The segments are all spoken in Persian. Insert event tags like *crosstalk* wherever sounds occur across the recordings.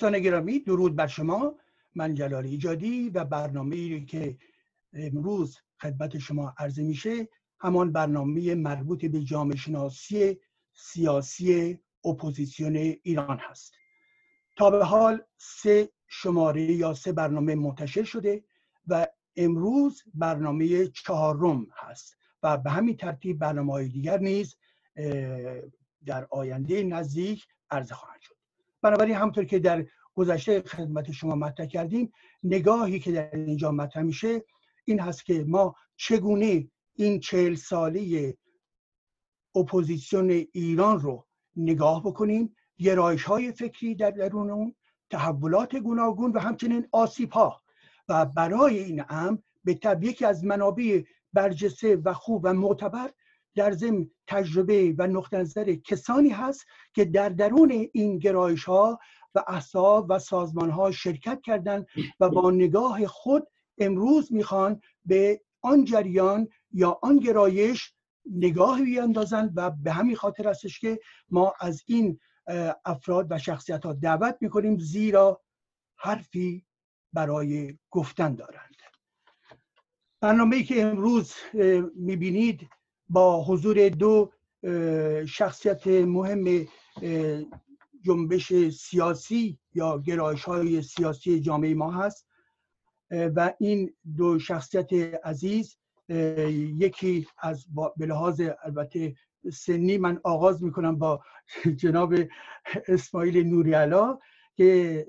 دوستان گرامی درود بر شما من جلال ایجادی و برنامه ای که امروز خدمت شما عرضه میشه همان برنامه مربوط به جامعه شناسی سیاسی اپوزیسیون ایران هست. تا به حال سه شماره یا سه برنامه منتشر شده و امروز برنامه چهارم هست و به همین ترتیب برنامه های دیگر نیز در آینده نزدیک عرضه خواهند شد. بنابراین همطور که در گذشته خدمت شما مطرح کردیم نگاهی که در اینجا مطرح میشه این هست که ما چگونه این چهل ساله اپوزیسیون ایران رو نگاه بکنیم گرایش های فکری در درون اون تحولات گوناگون و همچنین آسیب ها و برای این امر به طب یکی از منابع برجسته و خوب و معتبر در ضمن تجربه و نقطه نظر کسانی هست که در درون این گرایش ها و احساب و سازمان ها شرکت کردند و با نگاه خود امروز می‌خوان به آن جریان یا آن گرایش نگاه بیاندازند و به همین خاطر هستش که ما از این افراد و شخصیت ها دعوت می‌کنیم زیرا حرفی برای گفتن دارند. برنامه که امروز می‌بینید با حضور دو شخصیت مهم جنبش سیاسی یا گرایش های سیاسی جامعه ما هست. و این دو شخصیت عزیز یکی از به لحاظ البته سنی من آغاز می‌کنم با *laughs* جناب اسماعیل نوریالا که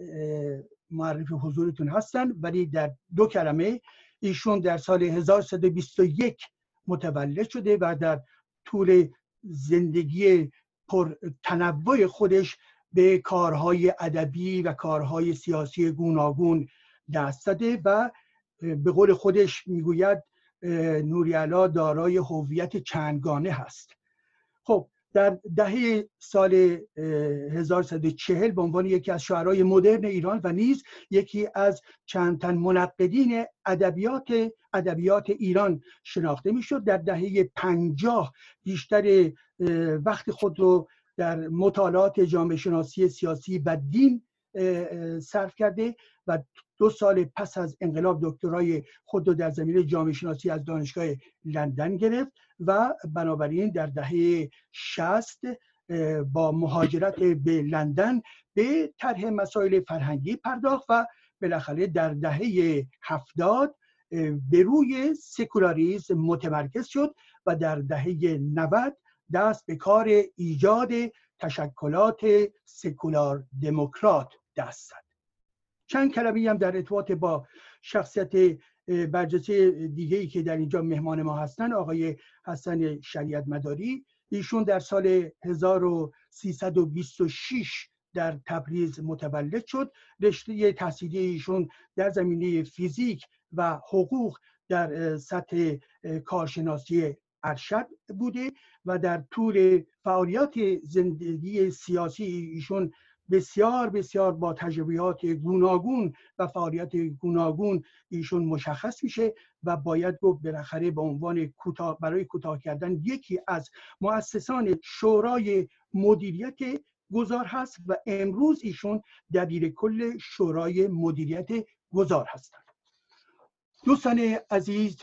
معرف حضورتون هستن. ولی در دو کلمه ایشون در سال 1121 متولد شده و در طول زندگی پر تنوع خودش به کارهای ادبی و کارهای سیاسی گوناگون دست زده و به قول خودش می‌گوید نوریالا دارای هویت چندگانه هست. خب در دهه سال 1140 به عنوان یکی از شعرهای مدرن ایران و نیز یکی از چند تن منقدین ادبیات ادبیات ایران شناخته می‌شد. در دهه 50 بیشتر وقت خود رو در مطالعات جامعه شناسی سیاسی و دین صرف کرده و دو سال پس از انقلاب دکترای خود رو در زمینه جامعه شناسی از دانشگاه لندن گرفت و بنابراین در دهه 60 با مهاجرت به لندن به طرح مسائل فرهنگی پرداخت و بالاخره در دهه هفتاد به روی سکولاریزم متمرکز شد و در دهه 90 دست به کار ایجاد تشکلات سکولار دموکرات دست زد. چند کلمه هم در ارتباط با شخصیت برجسته دیگه ای که در اینجا مهمان ما هستن آقای حسن شریعت مداری ایشون در سال 1326 در تبریز متولد شد. رشته تحصیلی ایشون در زمینه فیزیک و حقوق در سطح کارشناسی ارشد بوده و در طول فعالیت زندگی سیاسی ایشون بسیار بسیار با تجربیات گوناگون و فعالیت گوناگون ایشون مشخص میشه و باید گفت بالاخره به عنوان کوتاه برای کوتاه کردن یکی از مؤسسان شورای مدیریت گذار هست و امروز ایشون دبیر کل شورای مدیریت گذار هستند. دوستان عزیز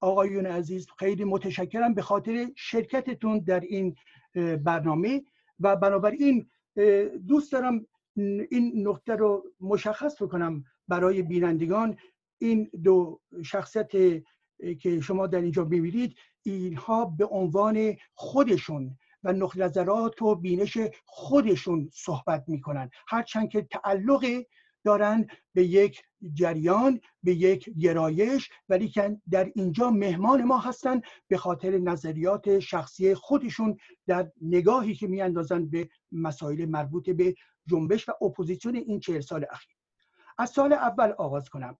آقایون عزیز خیلی متشکرم به خاطر شرکتتون در این برنامه و بنابراین دوست دارم این نقطه رو مشخص بکنم برای بینندگان. این دو شخصیت که شما در اینجا ببینید اینها به عنوان خودشون و نظرات و بینش خودشون صحبت می‌کنن. هرچند که تعلق دارن به یک جریان به یک گرایش ولی که در اینجا مهمان ما هستن به خاطر نظریات شخصی خودشون در نگاهی که میاندازن به مسائل مربوط به جنبش و اپوزیسیون این چهل سال اخیر. از سال اول آغاز کنم.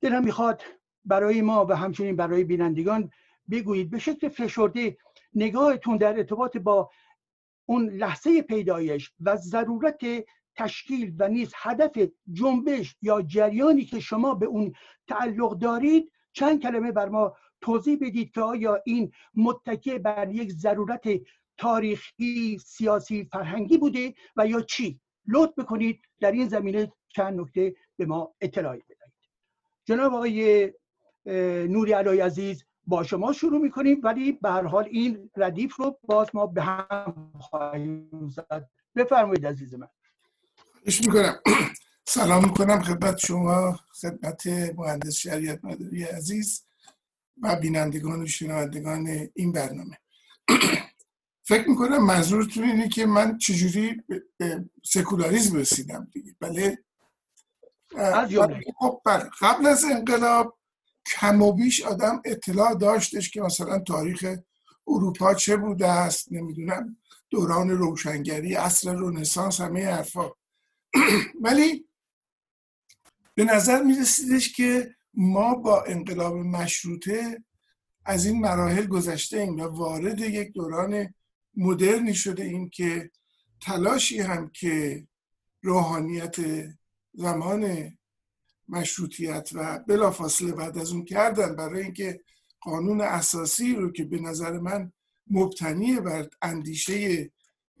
دلم می‌خواد برای ما و همچنین برای بینندگان بگویید به شکل فشرده نگاهتون در ارتباط با اون لحظه پیدایش و ضرورت تشکیل و نیز هدف جنبش یا جریانی که شما به اون تعلق دارید چند کلمه بر ما توضیح بدید که آیا این متکه بر یک ضرورت تاریخی سیاسی فرهنگی بوده و یا چی؟ لطف بکنید در این زمینه چند نکته به ما اطلاعی بدهید. جناب آقای نوری علای عزیز با شما شروع می‌کنیم ولی به هر حال این ردیف رو باز ما به هم خواهیم زد. بفرمایید عزیز من. می‌کنم. *clears throat* سلام می‌کنم خدمت شما خدمت مهندس شریعت مداری عزیز و بینندگان و شنوندگان این برنامه. *clears throat* فکر می‌کنم منظورتون اینه که من چجوری به سکولاریزم رسیدم دیگه. بله؟ خب بله. قبل از انقلاب کم و بیش آدم اطلاع داشتش که مثلا تاریخ اروپا چه بوده است نمی‌دونم دوران روشنگری اصر رونسانس همه حرفا. *coughs* ولی به نظر می که ما با انقلاب مشروطه از این مراحل گذشته ایم و وارد یک دوران مدرنی شده ایم که تلاشی هم که روحانیت زمان مشروطیت و بلافاصله بعد از اون کردن برای اینکه قانون اساسی رو که به نظر من مبتنی بر اندیشه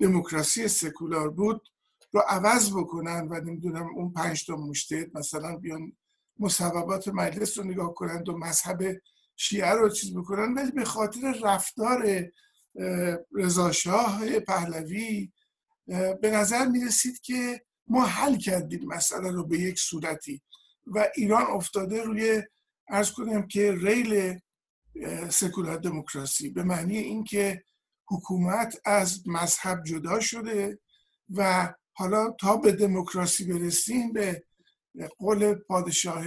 دموکراسی سکولار بود رو عوض بکنن و نمی‌دونم اون پنج تا مشتهد مثلا بیان مصوبات مجلس رو نگاه کنند و مذهب شیعه رو چیز بکنن ولی به خاطر رفتار رضاشاه پهلوی به نظر می رسید که ما حل کردیم مسئله رو به یک صورتی و ایران افتاده روی ارز کنم که ریل سکولار دموکراسی به معنی اینکه حکومت از مذهب جدا شده و حالا تا به دموکراسی برسیم به قول پادشاه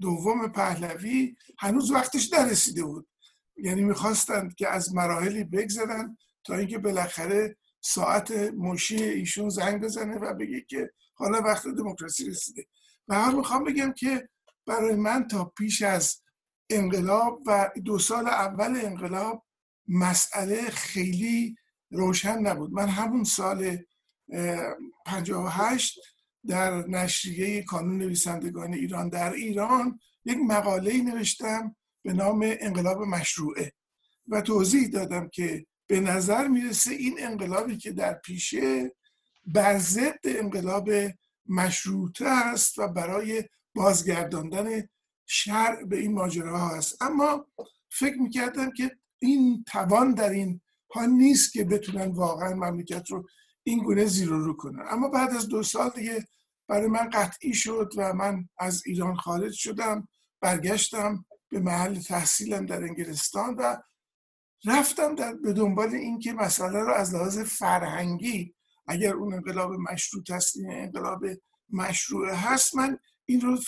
دوم پهلوی هنوز وقتش نرسیده بود. یعنی می‌خواستند که از مراحلی بگذرن تا اینکه بالاخره ساعت مشی ایشون زنگ بزنه و بگه که حالا وقت دموکراسی رسیده. و هم می‌خوام بگم که برای من تا پیش از انقلاب و دو سال اول انقلاب مسئله خیلی روشن نبود. من همون سال 58 در نشریه کانون نویسندگان ایران در ایران یک مقاله نوشتم به نام انقلاب مشروعه و توضیح دادم که به نظر می‌رسه این انقلابی که در پیشه بر ضد انقلاب مشروطه است و برای بازگرداندن شرع به این ماجراها هست اما فکر می‌کردم که این توان در این ها نیست که بتونن واقعا مملکت رو این گونه زیرو رو کنن. اما بعد از دو سال دیگه برای من قطعی شد و من از ایران خارج شدم برگشتم به محل تحصیلم در انگلستان و رفتم در به دنبال اینکه مسئله رو از لحاظ فرهنگی اگر اون انقلاب مشروط هست این انقلاب مشروع هست من این رو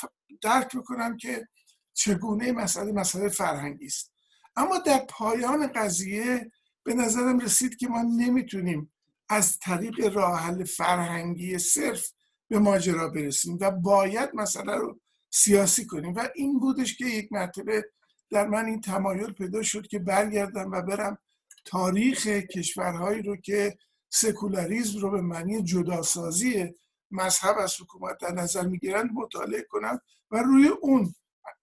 درک بکنم که چگونه مسئله مسئله فرهنگی است. اما در پایان قضیه به نظرم رسید که ما نمی‌تونیم از طریق راه حل فرهنگی صرف به ماجرا برسیم و باید مسئله رو سیاسی کنیم. و این بودش که یک مرتبه در من این تمایل پیدا شد که برگردم و برم تاریخ کشورهایی رو که سکولاریزم رو به معنی جداسازی مذهب از حکومت در نظر می‌گیرند مطالعه کنم و روی اون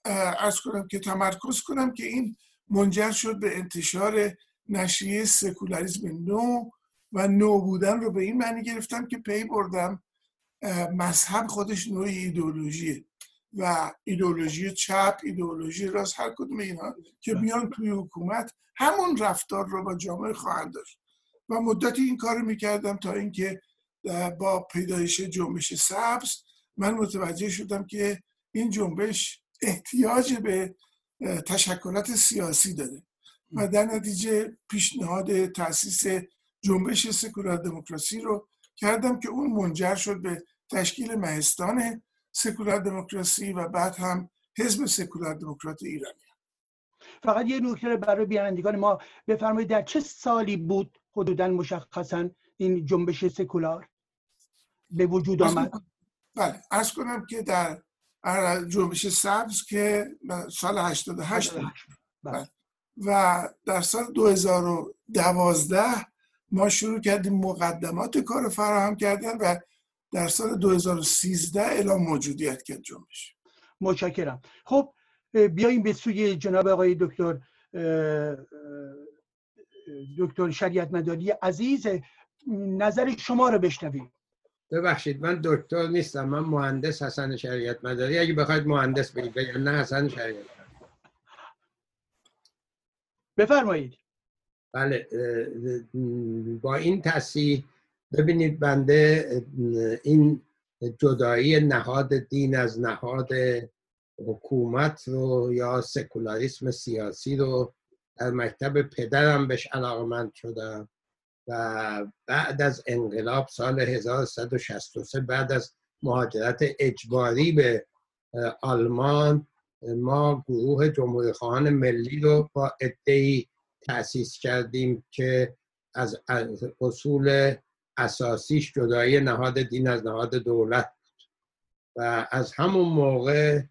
عرض کنم که تمرکز کنم که این منجر شد به انتشار نشریه سکولاریزم نو و نو بودن رو به این معنی گرفتم که پی بردم مذهب خودش نوعی ایدولوژیه و ایدولوژی چپ ایدولوژی راست هر کدوم اینا که بیان توی حکومت همون رفتار رو با جامعه خواهند داشت. و مدتی این کار می‌کردم تا اینکه با پیدایش جنبش سبز من متوجه شدم که این جنبش احتیاج به تشکلات سیاسی داره. و در نتیجه پیشنهاد تاسیس جنبش سکولار دموکراسی رو کردم که اون منجر شد به تشکیل مهستان سکولار دموکراسی و بعد هم حزب سکولار دموکرات ایرانی. فقط یه نکته برای بینندگان ما بفرمایید در چه سالی بود حدودا مشخصا این جنبش سکولار به وجود آمد؟ بله از کنم که در جنبش سبز که سال 88 بود. بله. و در سال 2012 ما شروع کردیم مقدمات کار فراهم کردن و در سال 2013 اعلام موجودیت کرد جنبش. متشکرم. خب بیاییم به سوی جناب آقای دکتر دکتر شریعت مداری عزیز نظر شما رو بشنویم. ببخشید من دکتر نیستم من مهندس حسن شریعت مداری. اگه بخواید مهندس بگید نه حسن شریعت. بفرمایید. بله با این تصیح ببینید بنده این جدایی نهاد دین از نهاد حکومت رو یا سکولاریسم سیاسی رو در مکتب پدرم بهش علاقمند شدم و بعد از انقلاب سال 1163 بعد از مهاجرت اجباری به آلمان ما گروه جمهوری خواهان ملی رو با ادهی تأسیس کردیم که از اصول اساسیش جدایی نهاد دین از نهاد دولت و از همون موقع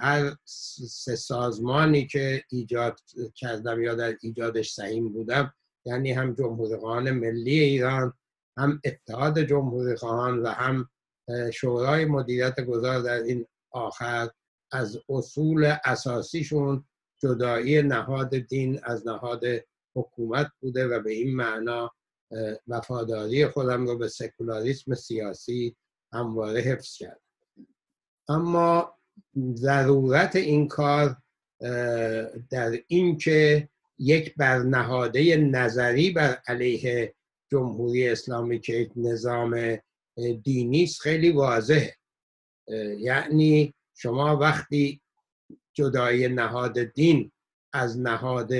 هر سه سازمانی که ایجاد کردم یا در ایجادش سهیم بودم یعنی هم جمهوری خواهان ملی ایران هم اتحاد جمهوری خواهان و هم شورای مدیریت گذار در این آخر از اصول اساسیشون جدایی نهاد دین از نهاد حکومت بوده و به این معنا وفاداری خودم رو به سکولاریسم سیاسی همواره حفظ کرد. اما ضرورت این کار در اینکه یک برنهاده نظری بر علیه جمهوری اسلامی که یک نظام دینی است خیلی واضحه. یعنی شما وقتی جدای نهاد دین از نهاد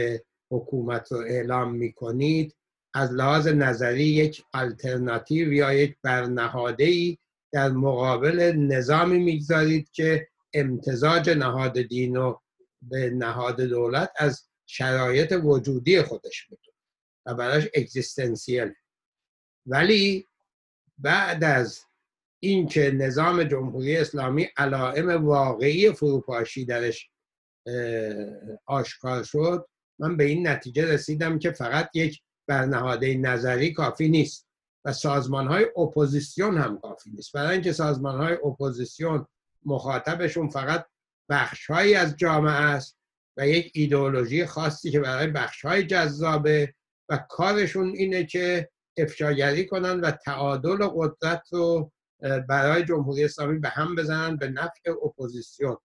حکومت رو اعلام می کنید از لحاظ نظری یک الترناتیو یا یک برنهاده ای در مقابل نظامی می‌گذارید که امتزاج نهاد دین و به نهاد دولت از شرایط وجودی خودش می‌دونه و براش existential ولی بعد از اینکه نظام جمهوری اسلامی علائم واقعی فروپاشی درش آشکار شد من به این نتیجه رسیدم که فقط یک برنهاده نظری کافی نیست و سازمان های اپوزیسیون هم کافی نیست. برای اینکه سازمان های اپوزیسیون مخاطبشون فقط بخشهایی از جامعه است و یک ایدئولوژی خاصی که برای بخشهایی جذابه و کارشون اینه که افشاگری کنن و تعادل قدرت رو برای جمهوری اسلامی به هم بزنن به نفع اپوزیسیون.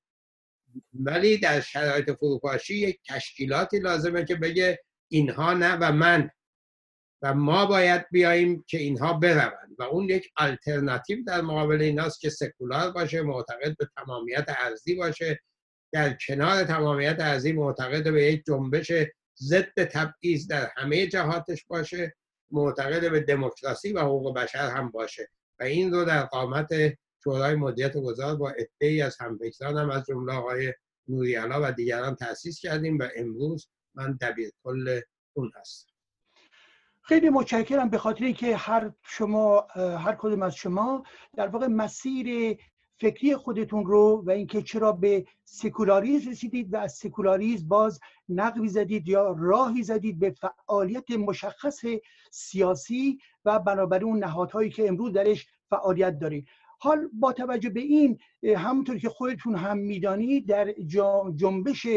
ولی در شرایط فروپاشی یک تشکیلاتی لازمه که بگه اینها نه و من. و ما باید بیاییم که اینها بروند. و اون یک آلترناتیو در مقابل ایناست که سکولار باشه معتقد به تمامیت ارضی باشه. در کنار تمامیت ارضی معتقد به یک جنبش ضد تبعیض در همه جهاتش باشه. معتقد به دموکراسی و حقوق بشر هم باشه. و این رو در قامت شورای مدیریت گذار با ای از همفکران هم از جمله آقای نوریالا و دیگران تأسیس کردیم و امروز من دبیر کل اون هستم. خیلی متشکرم به خاطر اینکه هر شما هر کدوم از شما در واقع مسیر فکری خودتون رو و اینکه چرا به سکولاریزم رسیدید و از سکولاریزم باز نقبی زدید یا راهی زدید به فعالیت مشخص سیاسی و بنابراین اون نهادهایی که امروز درش فعالیت دارید. حال با توجه به این همونطور که خودتون هم می‌دانید در جنبش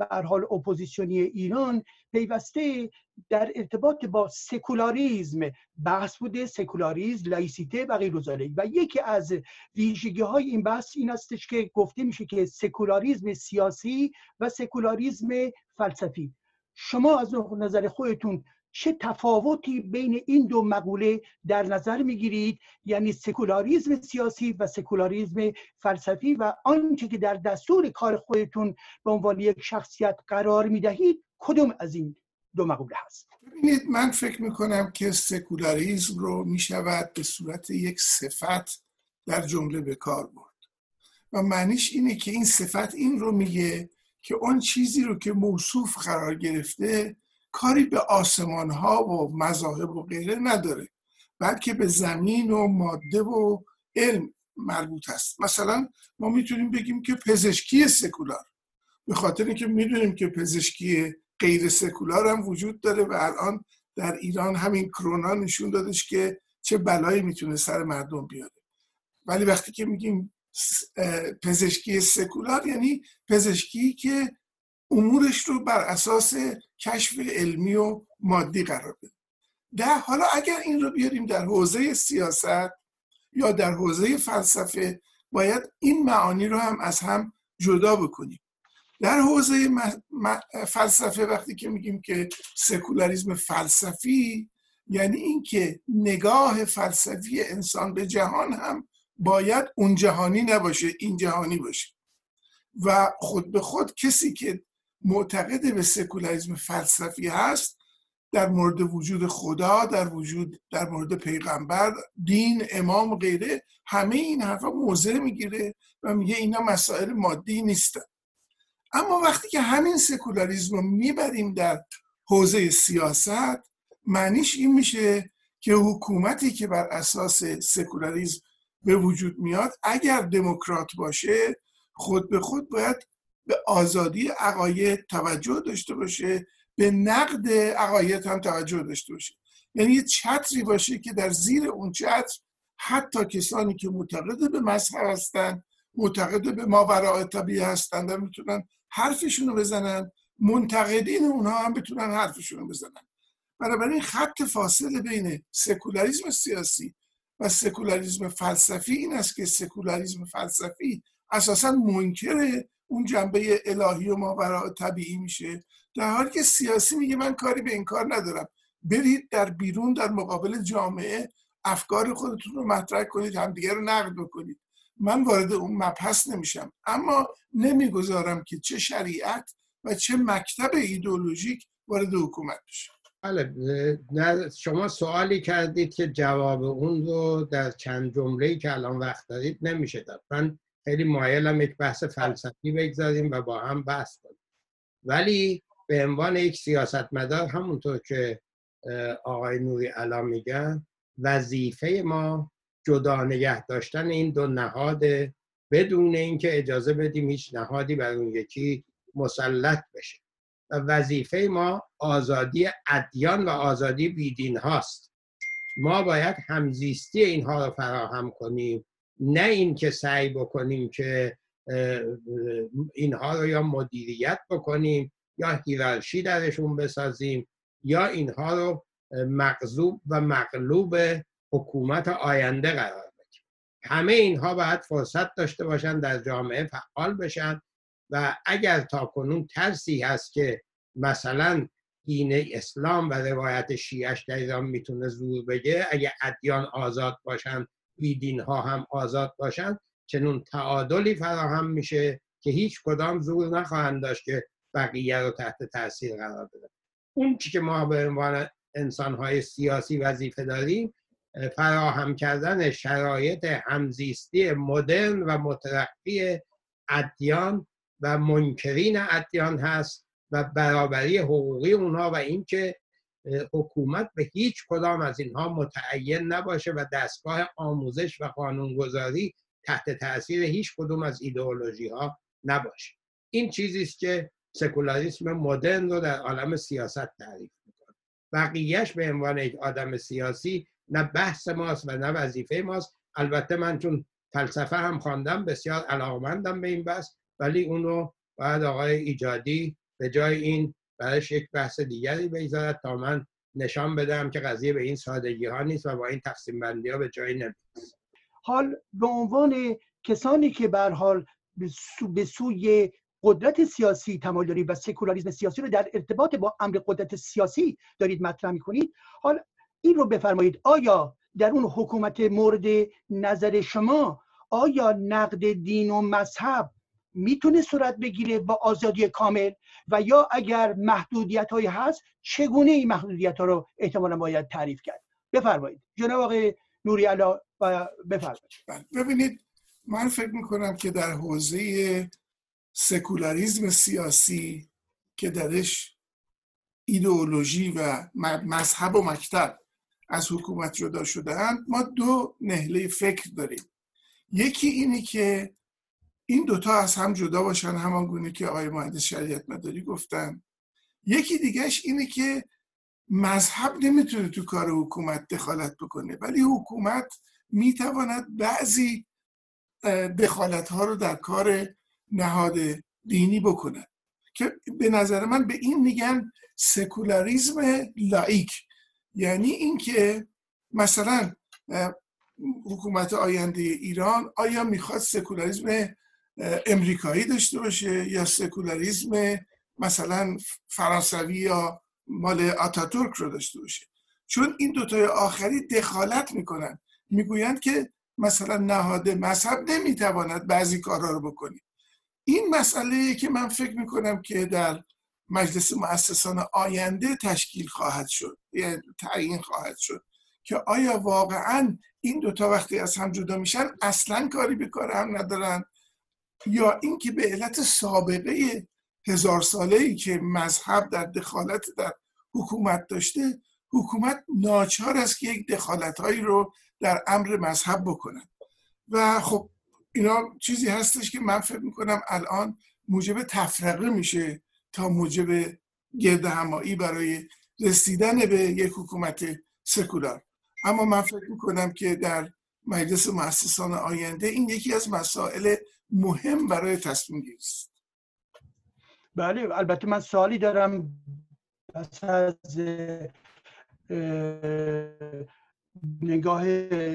به حال اپوزیسیونی ایران پیوسته در ارتباط با سکولاریزم بحث بوده سکولاریزم لائیسیته و غیره و یکی از ویژگی های این بحث این استش که گفته میشه که سکولاریزم سیاسی و سکولاریزم فلسفی. شما از نظر خودتون چه تفاوتی بین این دو مقوله در نظر می‌گیرید؟ یعنی سکولاریزم سیاسی و سکولاریزم فلسفی و آنچه که در دستور کار خودتون به عنوان یک شخصیت قرار می‌دهید کدوم از این دو مقوله هست؟ ببینید من فکر می‌کنم که سکولاریزم رو می‌شود به صورت یک صفت در جمله به کار برد. و معنیش اینه که این صفت این رو میگه که اون چیزی رو که موصوف قرار گرفته کاری به آسمان ها و مذاهب و غیره نداره بلکه به زمین و ماده و علم مربوط است. مثلا ما می‌تونیم بگیم که پزشکی سکولار. به خاطر اینکه می‌دونیم که پزشکی غیر سکولار هم وجود داره و الان در ایران همین کرونا نشون دادش که چه بلایی می‌تونه سر مردم بیاره. ولی وقتی که میگیم پزشکی سکولار یعنی پزشکی که امورش رو بر اساس کشف علمی و مادی قرار بده. در حالا اگر این رو بیاریم در حوزه سیاست یا در حوزه فلسفه باید این معانی رو هم از هم جدا بکنیم. در حوزه فلسفه وقتی که میگیم که سکولاریزم فلسفی یعنی اینکه نگاه فلسفی انسان به جهان هم باید اون جهانی نباشه این جهانی باشه. و خود به خود کسی که معتقد به سکولاریزم فلسفی هست در مورد وجود خدا در وجود در مورد پیغمبر دین امام و غیره. همه این حرفا موضع می‌گیره و میگه اینا مسائل مادی نیستن. اما وقتی که همین سکولاریزم رو می‌بریم در حوزه سیاست معنیش این میشه که حکومتی که بر اساس سکولاریزم به وجود میاد اگر دموکرات باشه خود به خود باید به آزادی عقاید توجه داشته باشه به نقد عقاید هم توجه داشته باشه. یعنی یه چتری باشه که در زیر اون چتر حتی کسانی که معتقد به مذهب هستن معتقد به ماوراء طبیعه هستن و می‌تونن حرفشون رو بزنن منتقدین اونها هم بتونن حرفشون رو بزنن. بنابراین خط فاصله بین سکولاریزم سیاسی و سکولاریزم فلسفی این است که سکولاریزم فلسفی اساسا منکر اون جنبه الهی و ماوراء طبیعی میشه. در حالی که سیاسی میگه من کاری به این کار ندارم. برید در بیرون در مقابل جامعه افکار خودتون رو مطرح کنید همدیگه رو نقد بکنید. من وارد اون مبحث نمیشم. اما نمی‌گذارم که چه شریعت و چه مکتب ایدولوژیک وارد حکومت بشه. بله شما سوالی کردید که جواب اون رو در چند جمله که الان وقت دارید نمیشه داد. من خیلی مایلم یک بحث فلسفی بگذاریم و با هم بحث کنیم. ولی به عنوان یک سیاستمدار همونطور که آقای نوری الان میگن وظیفه ما جدا نگه داشتن این دو نهاد بدون اینکه اجازه بدیم هیچ نهادی بر اون یکی مسلط بشه. و وظیفه ما آزادی ادیان و آزادی بیدین هاست. ما باید همزیستی اینها رو فراهم کنیم. نه اینکه سعی بکنیم که اینها رو یا مدیریت بکنیم یا هیرارشی درشون بسازیم یا اینها رو مغزوب و مغلوب حکومت آینده قرار بدیم. همه اینها باید فرصت داشته باشن در جامعه فعال بشن و اگر تا کنون ترسی هست که مثلا دین اسلام و روایت شیعش در ایران می‌تونه زور بگه اگه ادیان آزاد باشن بیدین ها هم آزاد باشن چنون تعادلی فراهم میشه که هیچ کدام زور نخواهند داشت که بقیه رو تحت تاثیر قرار بده. اون چی که ما به عنوان انسان های سیاسی وظیفه داریم فراهم کردن شرایط همزیستی مدرن و مترقی ادیان و منکرین ادیان هست و برابری حقوقی اونها و اینکه حکومت به هیچ کدام از اینها متعین نباشه و دستگاه آموزش و قانونگذاری تحت تاثیر هیچ کدوم از ایدئولوژی ها نباشه. این چیزی است که سکولاریسم مدرن رو در عالم سیاست تعریف می‌کنه. بقیهش به عنوان یک آدم سیاسی نه بحث ماست و نه وظیفه ماست. البته من چون فلسفه هم خواندم بسیار علاقمندم به این بحث ولی اونو باید آقای ایجادی به جای این برایش یک بحث دیگری بگذارد تا من نشان بدم که قضیه به این سادگی ها نیست و با این تقسیم بندی ها به جای نمی‌رسه. حال به عنوان کسانی که بر حال به سوی قدرت سیاسی تمایل و سکولاریسم سیاسی رو در ارتباط با امر قدرت سیاسی دارید مطرح می‌کنید حال این رو بفرمایید آیا در اون حکومت مورد نظر شما آیا نقد دین و مذهب می‌تونه صورت بگیره با آزادی کامل و یا اگر محدودیت هایی هست چگونه این محدودیت ها رو احتمالا باید تعریف کرد؟ بفرمایید. جناب آقای نوری علا بفرمایید. بله، ببینید من فکر می‌کنم که در حوزه سکولاریزم سیاسی که درش ایدئولوژی و مذهب و مکتب از حکومت جدا شدهاند ما دو نهله فکر داریم. یکی اینی که این دوتا از هم جدا باشن همان گونه که آقای مهندس شریعت مداری گفتن. یکی دیگهش اینه که مذهب نمی‌تونه تو کار حکومت دخالت بکنه ولی حکومت می‌تواند بعضی دخالت ها رو در کار نهاد دینی بکنه. که به نظر من به این میگن سکولاریزم لایک. یعنی اینکه مثلا حکومت آینده ایران آیا می‌خواد سکولاریزم امریکایی داشته باشه یا سکولاریزم مثلا فرانسوی یا مال آتاتورک رو داشته باشه. چون این دوتای آخری دخالت می‌کنن. می‌گویند که مثلا نهاد مذهب نمی‌تواند بعضی کارها رو بکنی این مسئله که من فکر می‌کنم که در مجلس مؤسسان آینده تشکیل خواهد شد یعنی تعیین خواهد شد که آیا واقعا این دوتا وقتی از هم جدا میشن اصلا کاری به کار هم ندارن؟ یا اینکه به علت سابقه هزار ساله ای که مذهب در دخالت در حکومت داشته حکومت ناچار است که یک دخالت هایی رو در امر مذهب بکنن و خب اینا چیزی هستش که من فکر می‌کنم الان موجب تفرقه میشه تا موجب گرد همایی برای رسیدن به یک حکومت سکولار. اما من فکر می‌کنم که در مجلس مؤسسان آینده این یکی از مسائل مهم برای تصمیم گیری است بله البته من سوالی دارم پس از نگاه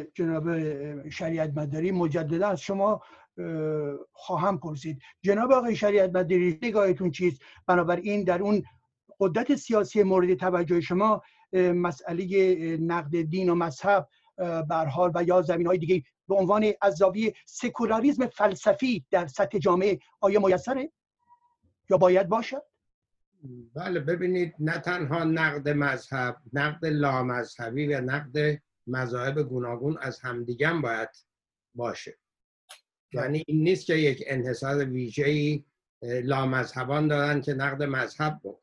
جناب شریعت مداری مجددا از شما خواهم پرسید. جناب آقای شریعت مداری نگاهتون چیست؟ بنابراین در اون قدرت سیاسی مورد توجه شما مسئله نقد دین و مذهب برحال و یا زمین های دیگه به عنوان از زاویه سکولاریزم فلسفی در سطح جامعه آیا میسره؟ یا باید باشد؟ بله ببینید نه تنها نقد مذهب نقد لامذهبی و نقد مذاهب گوناگون از همدیگه باید باشه. یعنی این نیست که یک انحصار ویژه‌ای لامذهبان دارن که نقد مذهب بکن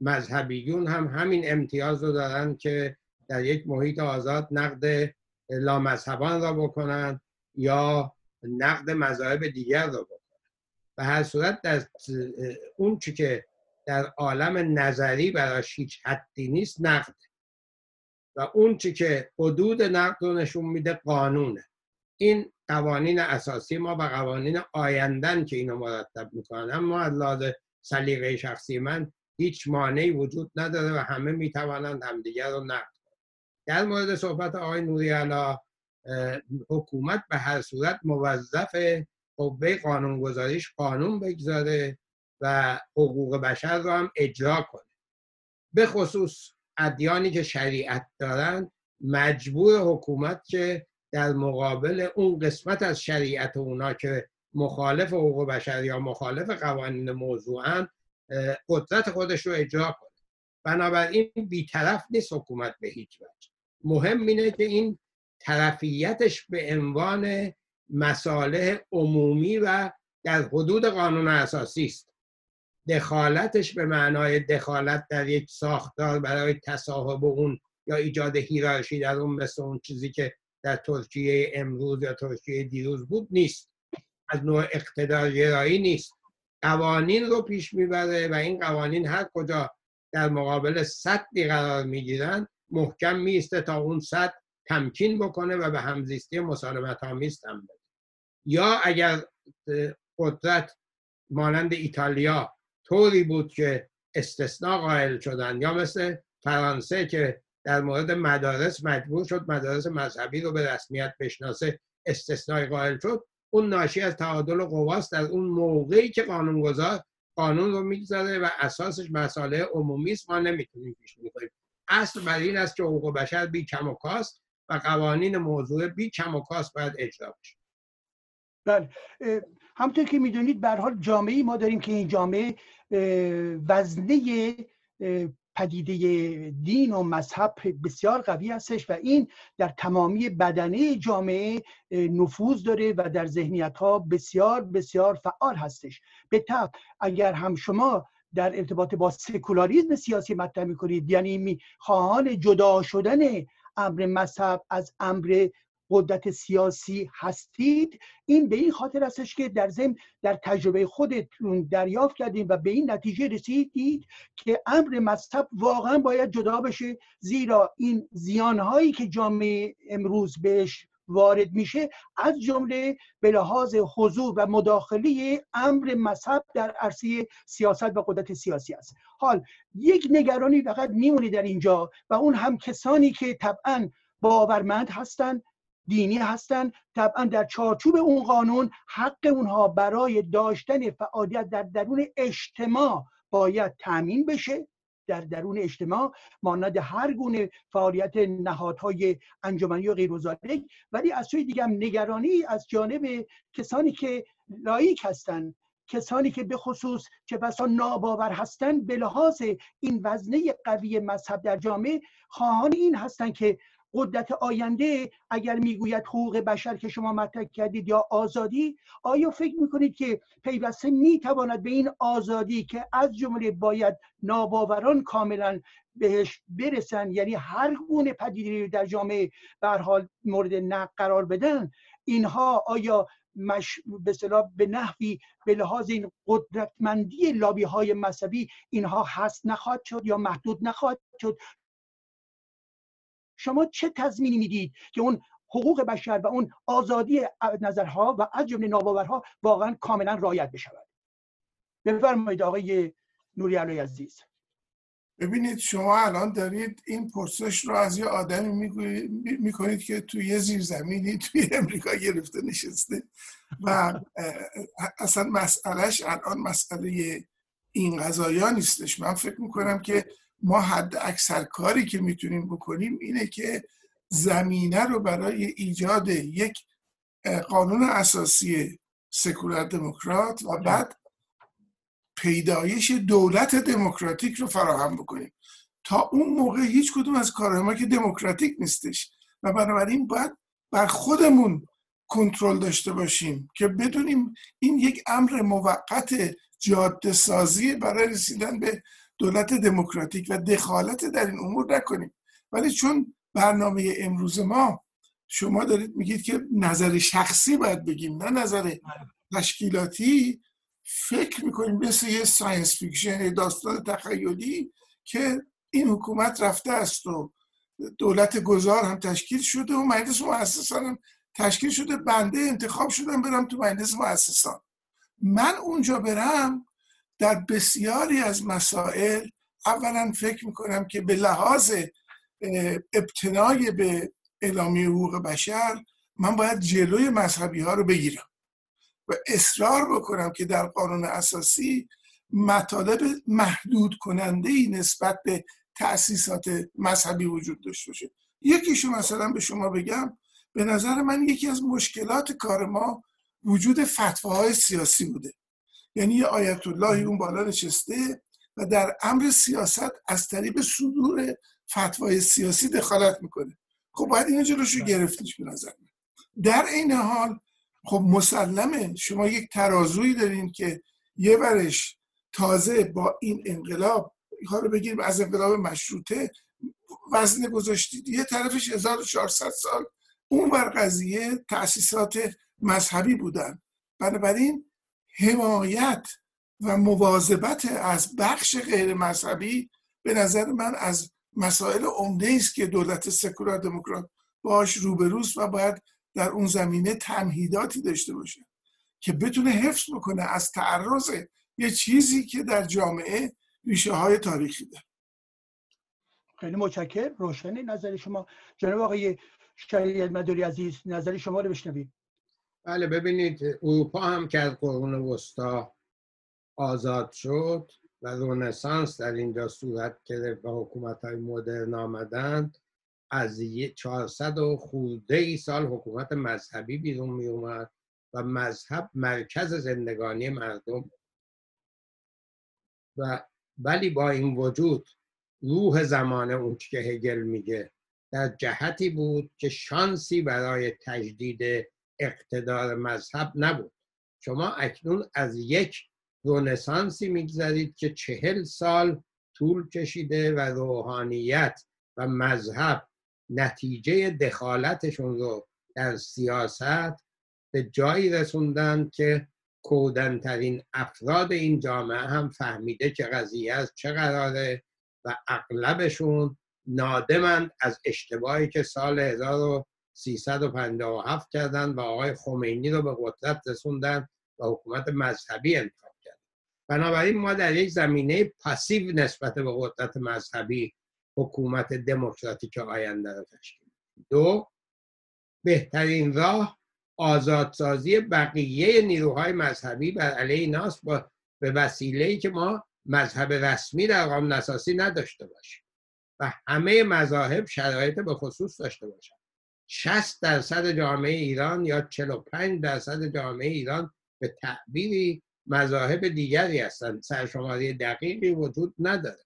مذهبیون هم همین امتیاز رو دارن که در یک محیط آزاد نقد لامذهبان را بکنن یا نقد مذاهب دیگر را بکنن. به هر صورت در اون چی که در عالم نظری براش هیچ حدی نیست نقد. و اون چی که حدود نقد رو نشون میده قانونه. این قوانین اساسی ما و قوانین آیندن که اینو مرتب می‌کنن. اما از لحاظ سلیقه شخصی من هیچ مانعی وجود نداره و همه می‌توانند همدیگر رو نقد در مورد صحبت آقای نوری علا حکومت به هر صورت موظف قوه قانونگذاریش قانون بگذاره و حقوق بشر رو هم اجرا کنه. به خصوص ادیانی که شریعت دارن مجبور حکومت که در مقابل اون قسمت از شریعت اونا که مخالف حقوق بشر یا مخالف قوانین موضوعن قدرت خودش رو اجرا کنه. بنابراین بیطرف نیست حکومت به هیچ وجه. مهم اینه که این طرفیتش به عنوان مصالح عمومی و در حدود قانون اساسی است. دخالتش به معنای دخالت در یک ساختار برای تصاحب اون یا ایجاد هیرارشی در اون مثل اون چیزی که در ترکیه امروز یا ترکیه دیروز بود نیست. از نوع اقتدارگرایی نیست. قوانین رو پیش می‌بره و این قوانین هر کجا در مقابل صدی قرار می‌گیرن محکم میسته تا اون صد تمکین بکنه و به همزیستی مسالمت آمیز هم یا اگر قدرت مانند ایتالیا طوری بود که استثناء قائل شدن یا مثل فرانسه که در مورد مدارس مجبور شد مدارس مذهبی رو به رسمیت بشناسه استثناء قائل شد اون ناشی از تعادل قواست در اون موقعی که قانونگذار قانون رو می‌گذاره و اساسش مسائل عمومی است. ما نمی‌تونیم پیش بگیریم اصل بر این است که حقوق بشر بی کم و کاست و قوانین موضوع بی کم و کاست باید اجرا بشه. بله. همونطور که می‌دونید به حال جامعه ما داریم که این جامعه وزنه پدیده دین و مذهب بسیار قوی هستش و این در تمامی بدنه جامعه نفوذ داره و در ذهنیت ها بسیار بسیار فعال هستش. به طب اگر هم شما در ارتباط با سکولاریزم سیاسی مطرح می‌کنید. یعنی خواهان جدا شدن امر مذهب از امر قدرت سیاسی هستید. این به این خاطر هستش که در ضمن در تجربه خودتون دریافت کردیم و به این نتیجه رسیدید که امر مذهب واقعا باید جدا بشه. زیرا این زیانهایی که جامعه امروز بهش وارد میشه از جمله به لحاظ حضور و مداخله امر مذهب در عرصه سیاست و قدرت سیاسی است. حال یک نگرانی فقط میمونه در اینجا و اون هم کسانی که طبعا باورمند هستند دینی هستند طبعا در چارچوب اون قانون حق اونها برای داشتن فعالیت در درون اجتماع باید تامین بشه. در درون اجتماع مانند هر گونه فعالیت نهادهای انجمنی و غیر ولی از سوی دیگه نگرانی از جانب کسانی که لایک هستند کسانی که به خصوص چه بسا ناباور هستند به لحاظ این وزنه قوی مذهب در جامعه خواهان این هستند که قدرت آینده اگر می‌گوید حقوق بشر که شما مطرح کردید یا آزادی آیا فکر می‌کنید که پیوسته می‌تواند به این آزادی که از جمله باید ناباوران کاملا بهش برسن یعنی هر گونه پدیده در جامعه به حال مورد نقد قرار بدن؟ اینها آیا مش... به, به نحوی به لحاظ این قدرتمندی لابی های مذهبی اینها هست نخواهد شد یا محدود نخواهد شد؟ شما چه تضمینی می‌دید که اون حقوق بشر و اون آزادی نظرها و از جمله ناباورها واقعا کاملا رعایت بشود؟ بفرمایید آقای نوری علی عزیز. ببینید شما الان دارید این پرسش رو از یه آدمی می‌کنید که توی یه زیرزمینی توی امریکا گرفته نشسته. و اصلا مسئلهش الان مسئله این قضایا نیستش. من فکر می‌کنم که ما حد اکثر کاری که می‌تونیم بکنیم اینه که زمینه رو برای ایجاد یک قانون اساسی سکولار دموکرات و بعد پیدایش دولت دموکراتیک رو فراهم بکنیم. تا اون موقع هیچ کدوم از کارهای ما که دموکراتیک نیستش و بنابراین باید بر خودمون کنترل داشته باشیم که بدونیم این یک امر موقت جاده سازی برای رسیدن به دولت دموکراتیک و دخالت در این امور نکنیم. ولی چون برنامه امروز ما شما دارید میگید که نظر شخصی باید بگیم نه نظر تشکیلاتی. فکر می‌کنیم مثل یه science fiction داستان تخیلی که این حکومت رفته است و دولت گذار هم تشکیل شده و مجلس مؤسسان هم تشکیل شده بنده انتخاب شدم برم تو مجلس مؤسسان. من اونجا برم در بسیاری از مسائل اولا فکر می‌کنم که به لحاظ ابتنای به اعلامیه حقوق بشر من باید جلوی مذهبی ها رو بگیرم و اصرار بکنم که در قانون اساسی مطالب محدود کننده ای نسبت به تأسیسات مذهبی وجود داشته باشه. یکیشو مثلا به شما بگم به نظر من یکی از مشکلات کار ما وجود فتواهای سیاسی بوده. یعنی یه آیت اللهی اون بالا نشسته و در امر سیاست از طریق صدور فتوای سیاسی دخالت می‌کنه. خب باید اینو جلوشو گرفتیش به نظر در این حال خب مسلمه. شما یک ترازویی دارین که یه برش تازه با این انقلاب حالا بگیریم از انقلاب مشروطه وزن گذاشتید. یه طرفش 1400 سال اون بر قضیه تأسیسات مذهبی بودن. بنابراین حمایت و مواظبت از بخش غیر مذهبی به نظر من از مسائل عمده است که دولت سکولار دموکرات باش روبروست و باید در اون زمینه تمهیداتی داشته باشه که بتونه حفظ بکنه از تعرض یه چیزی که در جامعه ریشه های تاریخی داره. خیلی متشکر روشن نظر شما. جناب آقای شهید مداری عزیز نظر شما رو بشنوید بله ببینید اروپا هم که از قرون وسطا آزاد شد و رونسانس در اینجا صورت گرفت و حکومت های مدرن آمدند از 400 و خورده ای سال حکومت مذهبی بیرون می اومد و مذهب مرکز زندگانی مردم و ولی با این وجود روح زمانه اون که هگل میگه در جهتی بود که شانسی برای تجدید اقتدار مذهب نبود. شما اکنون از یک رونسانسی میگذرید که چهل سال طول کشیده و روحانیت و مذهب نتیجه دخالتشون رو در سیاست به جایی رسوندن که کودنترین افراد این جامعه هم فهمیده که قضیه از چه قراره و اغلبشون نادمند از اشتباهی که سال 1357 کردن و آقای خمینی رو به قدرت رسوندن و حکومت مذهبی انتخاب کردن. بنابراین ما در یک زمینه پاسیو نسبت به قدرت مذهبی حکومت دموکراتیک آینده رو تشکیل دو بهترین راه آزادسازی بقیه نیروهای مذهبی بر علیه ناس با به وسیله که ما مذهب رسمی در قانون اساسی نداشته باشیم و همه مذاهب شرایط به خصوص داشته باشن 60 درصد جامعه ایران یا 45 درصد جامعه ایران به تعبیری مذاهب دیگری هستند. سرشماری دقیقی وجود نداره.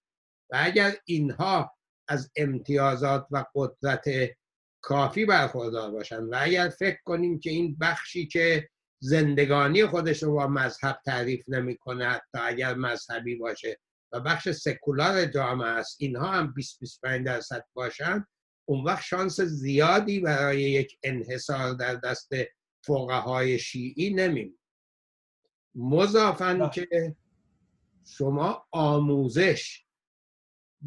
و اگر اینها از امتیازات و قدرت کافی برخوردار باشن و اگر فکر کنیم که این بخشی که زندگانی خودش رو با مذهب تعریف نمی‌کنه تا اگر مذهبی باشه و بخش سکولار جامعه است اینها هم 20 25 درصد باشن اون وقت شانس زیادی برای یک انحصار در دست فقهای شیعی نمیم مضافن که شما آموزش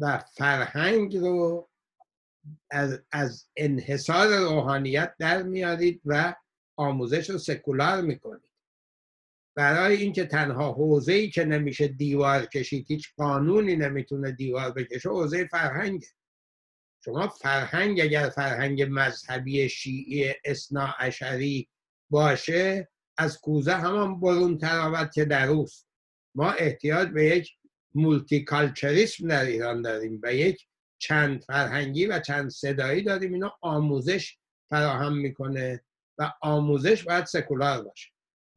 و فرهنگ رو از, از انحصار روحانیت در میارید و آموزش رو سکولار می‌کنید. برای اینکه تنها حوزه ای که نمیشه دیوار کشید هیچ قانونی نمی‌تونه دیوار بکشه حوزه فرهنگه. شما فرهنگ اگر فرهنگ مذهبی شیعی اسنا اشری باشه از کوزه همان برون تراوت که در ما احتیاج به یک مولتی کالچریسم در ایران داریم و یک چند فرهنگی و چند صدایی داریم. اینا آموزش فراهم می‌کنه و آموزش باید سکولار باشه.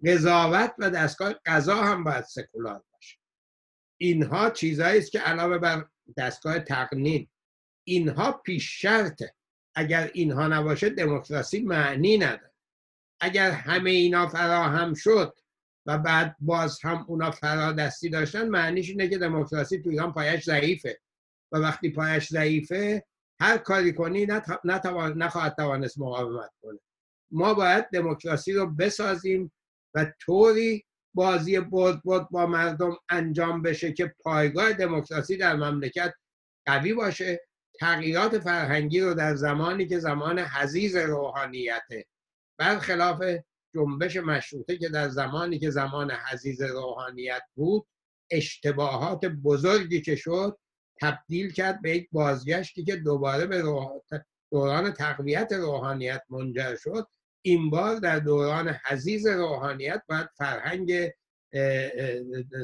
قضاوت و دستگاه قضا هم باید سکولار باشه. اینها چیزهایی است که علاوه بر دستگاه تقنین اینها پیش شرطه. اگر اینها نباشه دموکراسی معنی نداره. اگر همه اینا فراهم شد و بعد باز هم اونا فرادستی داشتن معنیش اینه که دموکراسی تو ایران پایش ضعیفه. و وقتی پایش ضعیفه هر کاری کنی نتوان... نخواهد توانست مقاومت کنه. ما باید دموکراسی رو بسازیم و طوری بازی بود بود با مردم انجام بشه که پایگاه دموکراسی در مملکت قوی باشه. تغییرات فرهنگی رو در زمانی که زمان حزیز روحانیته برخلاف جنبش مشروطه که در زمانی که زمان حزیز روحانیت بود اشتباهات بزرگی که شد تبدیل کرد به یک بازگشتی که دوباره به دوران تقویت روحانیت منجر شد. این بار در دوران حزیز روحانیت باید فرهنگ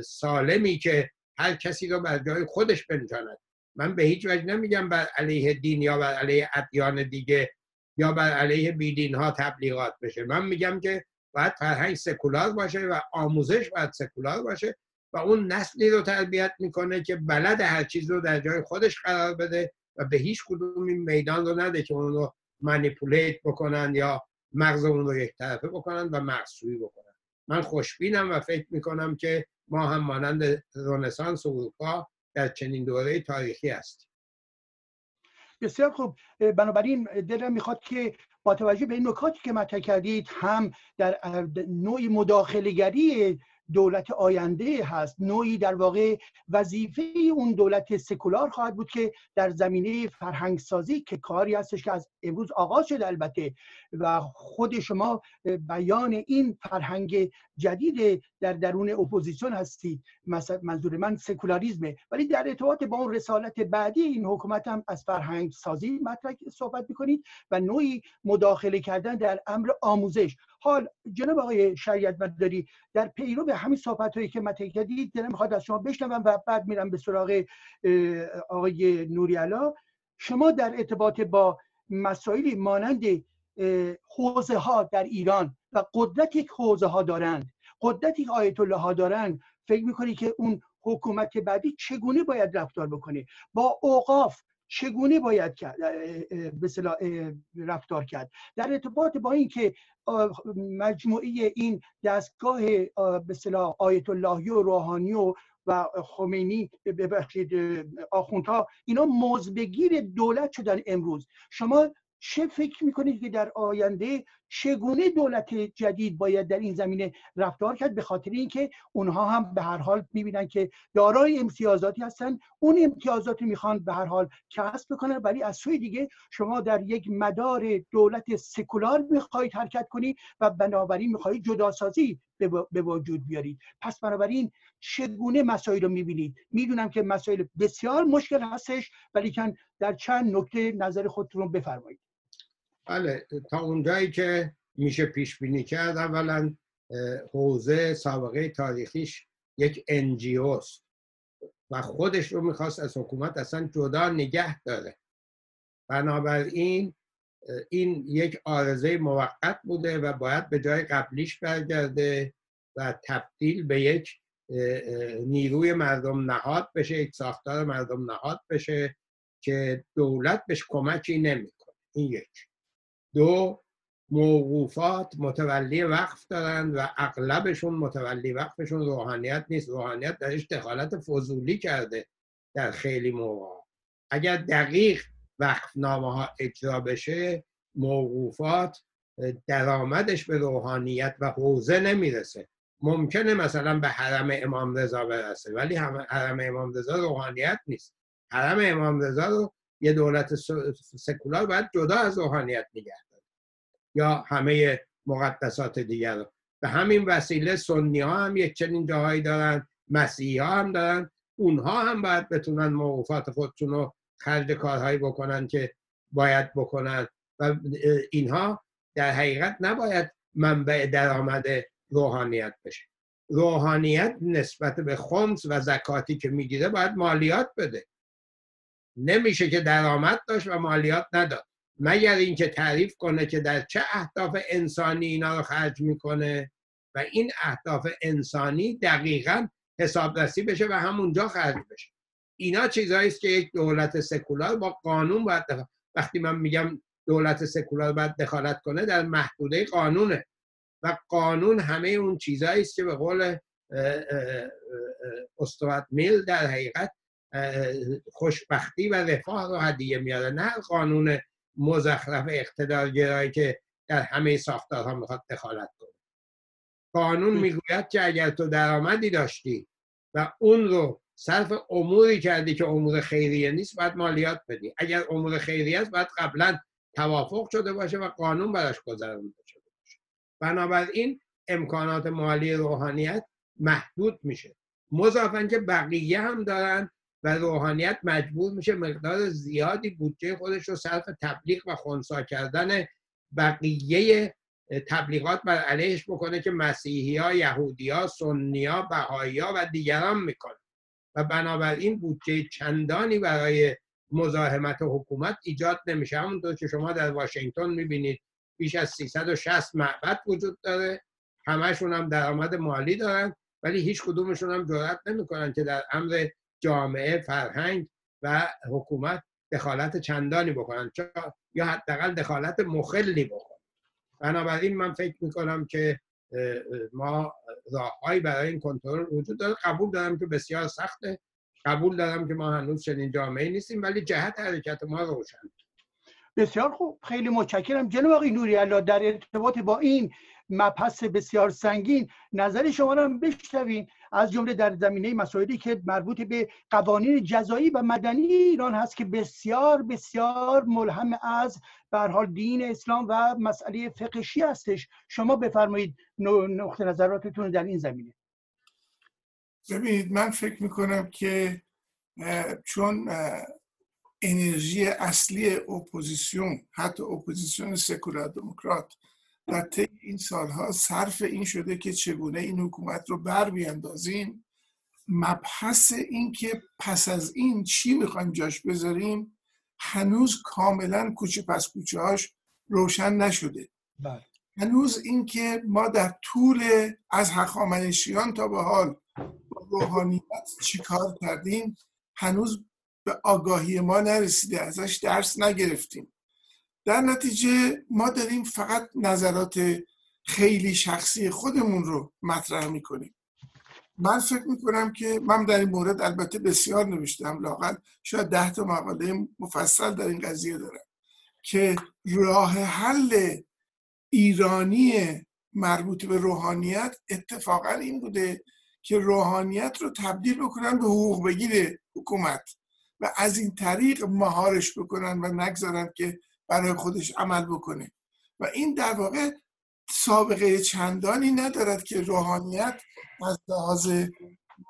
سالمی که هر کسی رو بر جای خودش بنشاند. من به هیچ وجه نمیگم بر علیه دین یا بر علیه ادیان دیگه یا بر علیه بیدین ها تبلیغات بشه. من میگم که باید فرهنگ سکولار باشه و آموزش باید سکولار باشه و اون نسلی رو تربیت می‌کنه که بلد هر چیز رو در جای خودش قرار بده و به هیچ کدوم این میدان رو نده که اون رو منیپولیت بکنن یا مغز اون رو یک طرفه بکنن و مغزشویی بکنن. من خوشبینم و فکر می‌کنم که ما هم مانند رنسانس اروپا در چنین دوره تاریخی هستیم بسیار خوب. بنابراین دلم می‌خواد که با توجه به این نکاتی که مطرح کردید هم در نوعی مداخلگری دولت آینده هست نوعی در واقع وظیفه اون دولت سکولار خواهد بود که در زمینه فرهنگ سازی که کاری هستش که از امروز آغاز شده البته و خود شما بیان این فرهنگ جدید در درون اپوزیسیون هستید منظور من سکولاریزمه. ولی در ارتباط با اون رسالت بعدی این حکومت هم از فرهنگ سازی مطرح صحبت می‌کنید و نوعی مداخله کردن در امر آموزش. حال جناب آقای شریعت مداری در پیرو به همین صحبت هایی که مطرح کردید دلم می‌خواد از شما بشنوم و بعد میرم به سراغ آقای نوریالا شما در ارتباط با مسائلی مانند حوزه ها در ایران و قدرتی که حوزه ها دارند. قدرتی که آیت الله ها دارند فکر می‌کنی که اون حکومت بعدی چگونه باید رفتار بکنه؟ با اوقاف چگونه باید به رفتار کرد؟ در ارتباط با اینکه مجموعه این دستگاه به آیت اللهی و روحانی و و خمینی ببخشید آخوندها اینا موزبگیر دولت شدن امروز. شما چه فکر می‌کنید که در آینده چگونه دولت جدید باید در این زمینه رفتار کرد؟ به خاطر اینکه اونها هم به هر حال می‌بینن که دارای امتیازاتی هستن. اون امتیازاتی می‌خوان به هر حال کسب بکنن. ولی از سوی دیگه شما در یک مدار دولت سکولار می‌خواهید حرکت کنید و بنابراین می‌خواهید جداسازی به وجود بیارید پس بنابراین چگونه مسائل رو می‌بینید؟ می‌دونم که مسائل بسیار مشکل هستش ولی در چند نکته نظر خودتون رو بفرمایید. بله تا اونجایی که میشه پیش بینی کرد اولا حوزه سابقه تاریخیش یک انجیو و خودش رو می‌خواست از حکومت اصلا جدا نگه داره. بنابراین این یک آرزه موقت بوده و باید به جای قبلیش برگرده و تبدیل به یک نیروی مردم نهاد بشه یک ساختار مردم نهاد بشه که دولت بهش کمکی نمی‌کنه. این یک. دو موقوفات متولی وقف دارن و اغلبشون متولی وقفشون روحانیت نیست. روحانیت درش دخالت فضولی کرده در خیلی موقع. اگر دقیق وقفنامه ها اجرا بشه موقوفات درآمدش به روحانیت و حوزه نمی‌رسه. ممکنه مثلا به حرم امام رضا برسه ولی حرم امام رضا روحانیت نیست. حرم امام رضا رو یه دولت سکولار باید جدا از روحانیت نگه یا همه مقدسات دیگر رو. به همین وسیله سنی ها هم یک چنین جاهایی دارن مسیحی ها هم دارن اونها هم باید بتونن موقوفات خودشون رو خرج کارهایی بکنن که باید بکنن. و اینها در حقیقت نباید منبع درآمد روحانیت بشه. روحانیت نسبت به خمس و زکاتی که می‌گیره باید مالیات بده. نمیشه که درآمد داشت و مالیات نداد مگر اینکه تعریف کنه که در چه اهداف انسانی اینا رو خرج می‌کنه و این اهداف انسانی دقیقا حسابرسی بشه و همونجا خرج بشه اینا چیزهایی است که یک دولت سکولار با قانون باید دخالت. وقتی من میگم دولت سکولار باید دخالت کنه در محدوده قانونه و قانون همه اون چیزهایی است که به قول استوات میل در حقیقت خوشبختی و رفاه رو هدیه میاره. نه قانون مزخرف اقتدارگرایی که در همه ساختارها می‌خواد دخالت کنه. قانون می‌گوید که اگر تو درآمدی داشتی و اون رو صرف اموری کردی که امور خیریه نیست باید مالیات بدی. اگر امور خیریه است باید قبلا توافق شده باشه و قانون براش گذرانده شده باشه بنابراین امکانات مالی روحانیت محدود میشه. مضافن که بقیه هم دارن و روحانیت مجبور میشه مقدار زیادی بودجه خودش رو صرف تبلیغ و خونسا کردن بقیه تبلیغات بر علیهش بکنه که مسیحی ها، یهودی ها، سنی ها، بهایی ها و دیگران می‌کنه. و بنابراین بودجه چندانی برای مزاحمت حکومت ایجاد نمیشه. همونطور که شما در واشنگتن می‌بینید بیش از 360 معبد وجود داره. همشون هم درآمد مالی دارن ولی هیچ کدومشون هم جرأت نمی‌کنن که در امر جامعه فرهنگ و حکومت دخالت چندانی بکنن. یا حداقل دخالت مخلی بکنن. بنابراین من فکر می‌کنم که ما راههایی برای این کنترل وجود داره. قبول دارم که بسیار سخته. قبول دارم که ما هنوز چنین جامعه نیستیم ولی جهت حرکت ما روشن بسیار خوب. خیلی متشکرم. جناب آقای نوری الله در ارتباط با این مبحث بسیار سنگین. نظر شما را بشنوین از جمله در زمینه مسائلی که مربوط به قوانین جزایی و مدنی ایران هست که بسیار بسیار ملهم از به دین اسلام و مسئله فقهی هستش. شما بفرمایید نقطه نظراتتون در این زمینه. ببینید من فکر می‌کنم که چون انرژی اصلی اپوزیسیون حتی اپوزیسیون سکولار دموکرات در طی این سالها صرف این شده که چگونه این حکومت رو بر بیاندازیم مبحث این که پس از این چی می‌خوایم جاش بذاریم هنوز کاملا کوچه پس کوچه هاش روشن نشده بله. هنوز اینکه ما در طول از هخامنشیان تا به حال با روحانیت چیکار کردیم هنوز به آگاهی ما نرسیده ازش درس نگرفتیم در نتیجه ما داریم فقط نظرات خیلی شخصی خودمون رو مطرح می‌کنیم. من فکر می‌کنم که من در این مورد البته بسیار نوشتم لاقل شاید ده تا مقاله مفصل در این قضیه دارم که راه حل ایرانی مربوط به روحانیت اتفاقا این بوده که روحانیت رو تبدیل بکنن به حقوق بگیر حکومت و از این طریق مهارش بکنن و نگذارن که برای خودش عمل بکنه. و این در واقع سابقه چندانی ندارد که روحانیت از لحاظ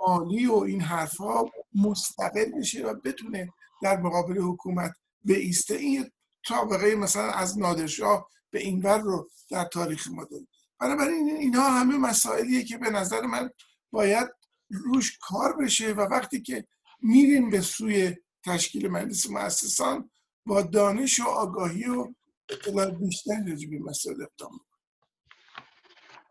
مالی و این حرفها مستقل بشه و بتونه در مقابل حکومت ایسته این سابقه مثلا از نادرشاه به اینور رو در تاریخ ما داریم. بنابراین اینها همه مسائلیه که به نظر من باید روش کار بشه و وقتی که میریم به سوی تشکیل مجلس مؤسسان با دانش و آگاهی و اطلاع بیشتر راجع به مسائل اقدام.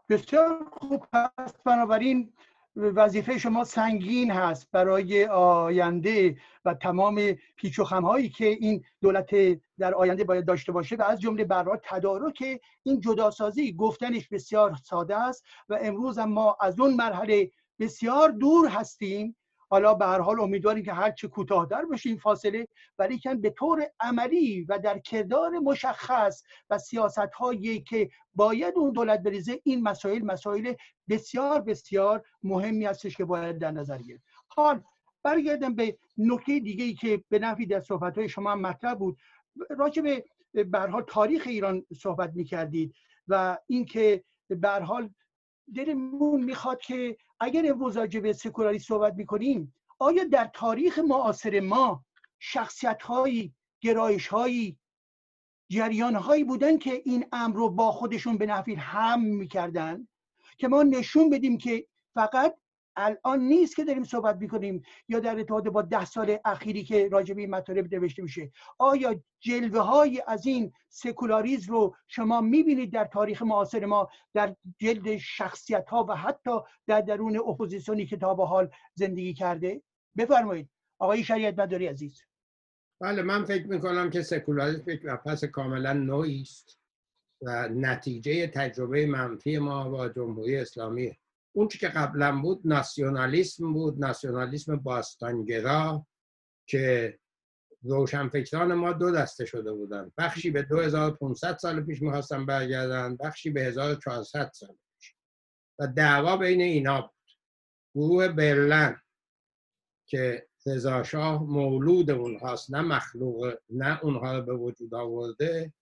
بسیار خوب. هست بنابراین وظیفه شما سنگین هست برای آینده و تمام پیچ و خمهایی که این دولت در آینده باید داشته باشه و از جمله برای تدارک این جداسازی گفتنش بسیار ساده است و امروز ما از اون مرحله بسیار دور هستیم حالا به هر حال امیدواریم که هرچه کوتاهتر بشه این فاصله ولی که به طور عملی و در کردار مشخص و سیاست هایی که باید اون دولت بریزه این مسائل مسائل بسیار بسیار مهمی هستش که باید در نظر گرفت. حال برگردم به نکته دیگه ای که به نفی در صحبت های شما مطرح بود. راجع به برحال تاریخ ایران صحبت می کردید و اینکه به حال دلمون می‌خواد که اگر امروز راجع به سکولاری صحبت می‌کنیم آیا در تاریخ معاصر ما شخصیت هایی گرایش هایی جریان هایی بودن که این امر رو با خودشون به نفی رهم می‌کردن؟ که ما نشون بدیم که فقط الان نیست که داریم صحبت می‌کنیم یا در ارتباط با ده سال اخیری که راجع به این مطالب نوشته میشه. آیا جلوه های از این سکولاریزم رو شما می‌بینید در تاریخ معاصر ما در جلد شخصیت ها و حتی در درون اپوزیسیونی که تا به حال زندگی کرده؟ بفرمایید. آقای شریعت مداری عزیز. بله من فکر می‌کنم که سکولاریسم یک پس کاملا نوعی است و نتیجه تجربه منفی ما با جمهوری اسلامی اون که قبلا بود ناسیونالیسم بود ناسیونالیسم باستانگرا که روشنفکران ما دو دسته شده بودن. بخشی به 2500 سال پیش می‌خواستن برگردن بخشی به 1400 سال پیش. و دعوا بین اینا بود. گروه برلن که رضاشاه مولود اونهاست نه مخلوق نه اونها رو به وجود آورده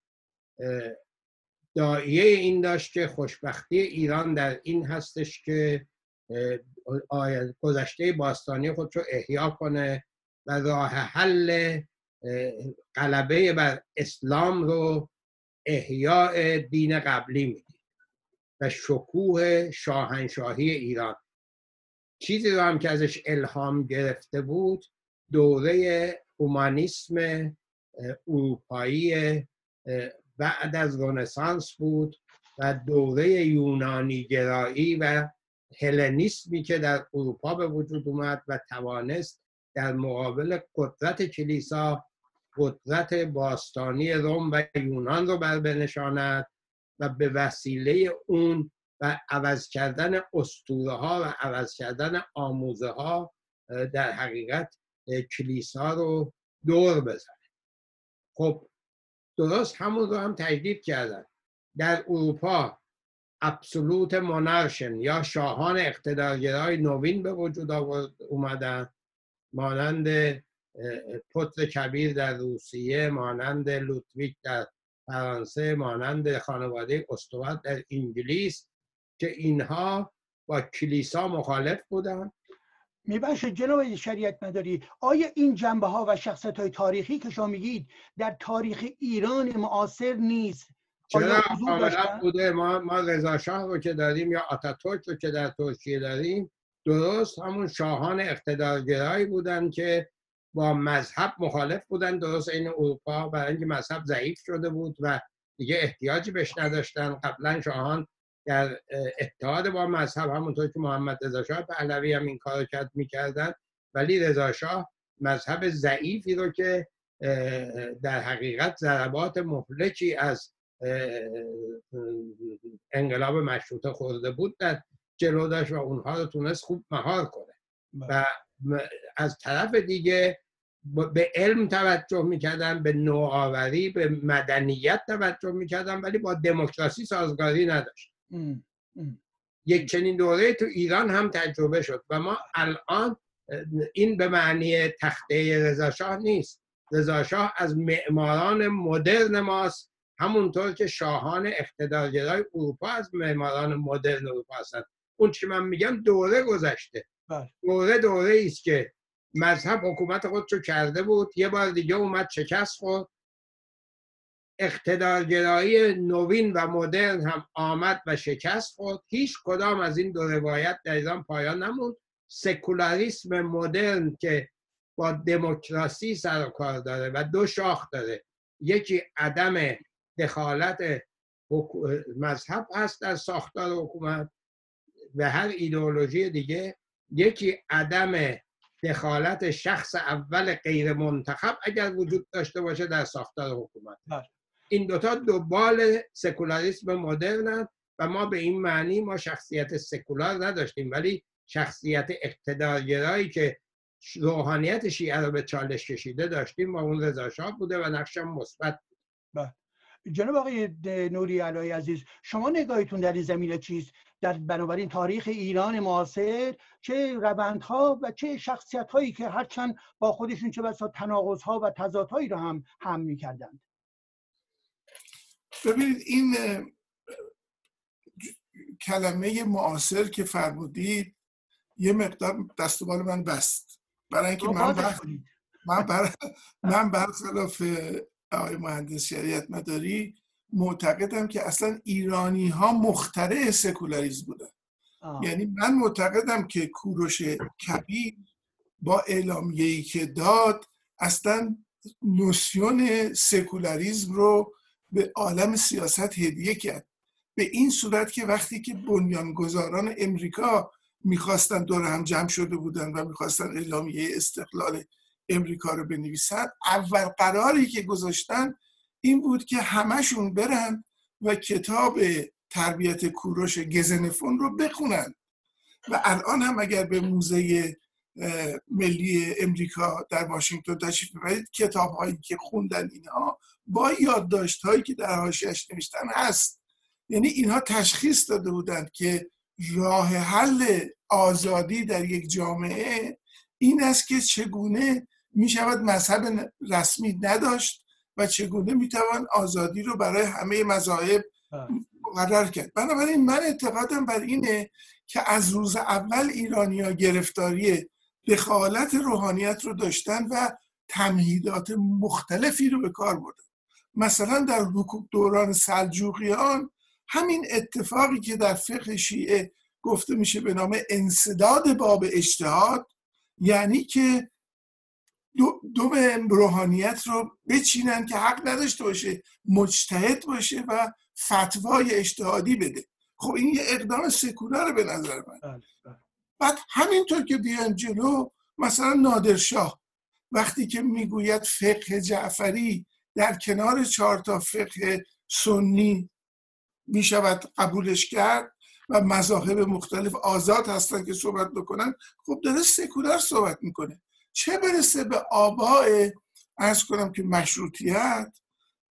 دایه این داشت که خوشبختی ایران در این هستش که گذشته باستانی خود رو احیا کنه و راه حل غلبه بر اسلام رو احیاء دین قبلی می‌دید و شکوه شاهنشاهی ایران. چیزی رو هم که ازش الهام گرفته بود دوره اومانیسم اروپایی بعد از رنسانس بود و دوره یونانی گرایی و هلنیسمی که در اروپا به وجود اومد و توانست در مقابل قدرت کلیسا قدرت باستانی روم و یونان رو بر بنشاند و به وسیله اون و عوض کردن اسطوره ها و عوض کردن آموزه ها در حقیقت کلیسا رو دور بزنه خب درست همون رو هم تجدید کردن. در اروپا ابسولوت مونارشن یا شاهان اقتدارگرای نوین به وجود اومدن. مانند پتر کبیر در روسیه مانند لوتویک در فرانسه مانند خانواده استوات در انگلیس که اینها با کلیسا مخالف بودن. میبخشید جناب شریعت مداری آیا این جنبه ها و شخصت های تاریخی که شما میگید در تاریخ ایران معاصر نیست؟ چرا؟ کاملا بوده ما ما رضا شاه رو که داریم یا آتاتورک رو که در ترکیه داریم درست همون شاهان اقتدارگرایی بودن که با مذهب مخالف بودن درست این اروپا برای اینکه مذهب ضعیف شده بود و دیگه احتیاجی بهش نداشتن. قبلا شاهان در اتحاد با مذهب همونطور که محمد رضا شاه پهلوی هم این کار کرد می‌کردن. ولی رضا شاه مذهب ضعیفی رو که در حقیقت ضربات مهلکی از انقلاب مشروطه خورده بود در جلو داشت و اونها رو تونست خوب مهار کنه. و از طرف دیگه به علم توجه می‌کردن به نوآوری به مدنیت توجه می‌کردن ولی با دموکراسی سازگاری نداشت. یک چنین دوره تو ایران هم تجربه شد و ما الان این به معنی تخته رضاشاه نیست. رضاشاه از معماران مدرن ماست همونطور که شاهان اقتدارگرای اروپا از معماران مدرن اروپا هستند. اون که من میگم دوره گذشته. بله. دوره دوره است که مذهب حکومت خودشو کرده بود یه بار دیگه اومد شکست خورد. اقتدارگرایی نوین و مدرن هم آمد و شکست خورد. هیچ کدام از این دو روایت در ایران پایان نموند. سکولاریسم مدرن که با دموکراسی سر و کار داره و دو شاخ داره. یکی عدم دخالت مذهب هست در ساختار حکومت و هر ایدئولوژی دیگه. یکی عدم دخالت شخص اول غیر منتخب اگر وجود داشته باشه در ساختار حکومت. بله. این دوتا دوبال سکولاریسم مدرن و ما به این معنی ما شخصیت سکولار نداشتیم ولی شخصیت اقتدارگرایی که روحانیت شیعه رو به چالش کشیده داشتیم و اون رضا بوده و نقشم مثبت بله. جناب آقای نوری علای عزیز شما نگاهتون در این زمینه چیست؟ در بنابراین تاریخ ایران معاصر چه روندها و چه شخصیت هایی که هرچند با خودشون چه بسا تناقض ها و تضادهایی رو هم هم می‌کردند؟ ببینید این کلمه معاصر که فرمودید یه مقدار دست من بست. برای اینکه من بر... من بر... من برخلاف آقای مهندس شریعت مداری معتقدم که اصلا ایرانی ها مخترع سکولاریزم بودن. یعنی من معتقدم که کوروش کبیر با اعلامیه‌ای که داد اصلا نوسیون سکولاریزم رو به عالم سیاست هدیه کرد. به این صورت که وقتی که بنیانگذاران امریکا می‌خواستن دور هم جمع شده بودن و می‌خواستن اعلامیه استقلال امریکا رو بنویسن اول قراری که گذاشتن این بود که همشون برن و کتاب تربیت کوروش گزنفون رو بخونن. و الان هم اگر به موزه ملی امریکا در واشنگتن تشریف ببرید کتاب هایی که خوندن اینها با یادداشت هایی که در حاشیه‌اش نوشتن هست. یعنی اینها تشخیص داده بودند که راه حل آزادی در یک جامعه این است که چگونه می شود مذهب رسمی نداشت و چگونه می توان آزادی رو برای همه مذاهب مقرر کرد. بنابراین من اعتقادم بر اینه که از روز اول ایرانیا گرفتاری دخالت روحانیت رو داشتن و تمهیدات مختلفی رو به کار بردن. مثلا در دوران سلجوقیان همین اتفاقی که در فقه شیعه گفته میشه به نام انصداد باب اجتهاد یعنی که دو, دو روحانیت رو بچینن که حق نداشته باشه مجتهد باشه و فتوای اجتهادی بده. خب این یه اقدام سکولار به نظر من. بله، بله. بعد همینطور که بیان جلو مثلا نادرشاه وقتی که می‌گوید فقه جعفری در کنار چهار تا فقه سنی می‌شود قبولش کرد و مذاهب مختلف آزاد هستن که صحبت بکنن خب داره سکولار صحبت می‌کنه. چه برسه به آباء ارز کنم که مشروطیت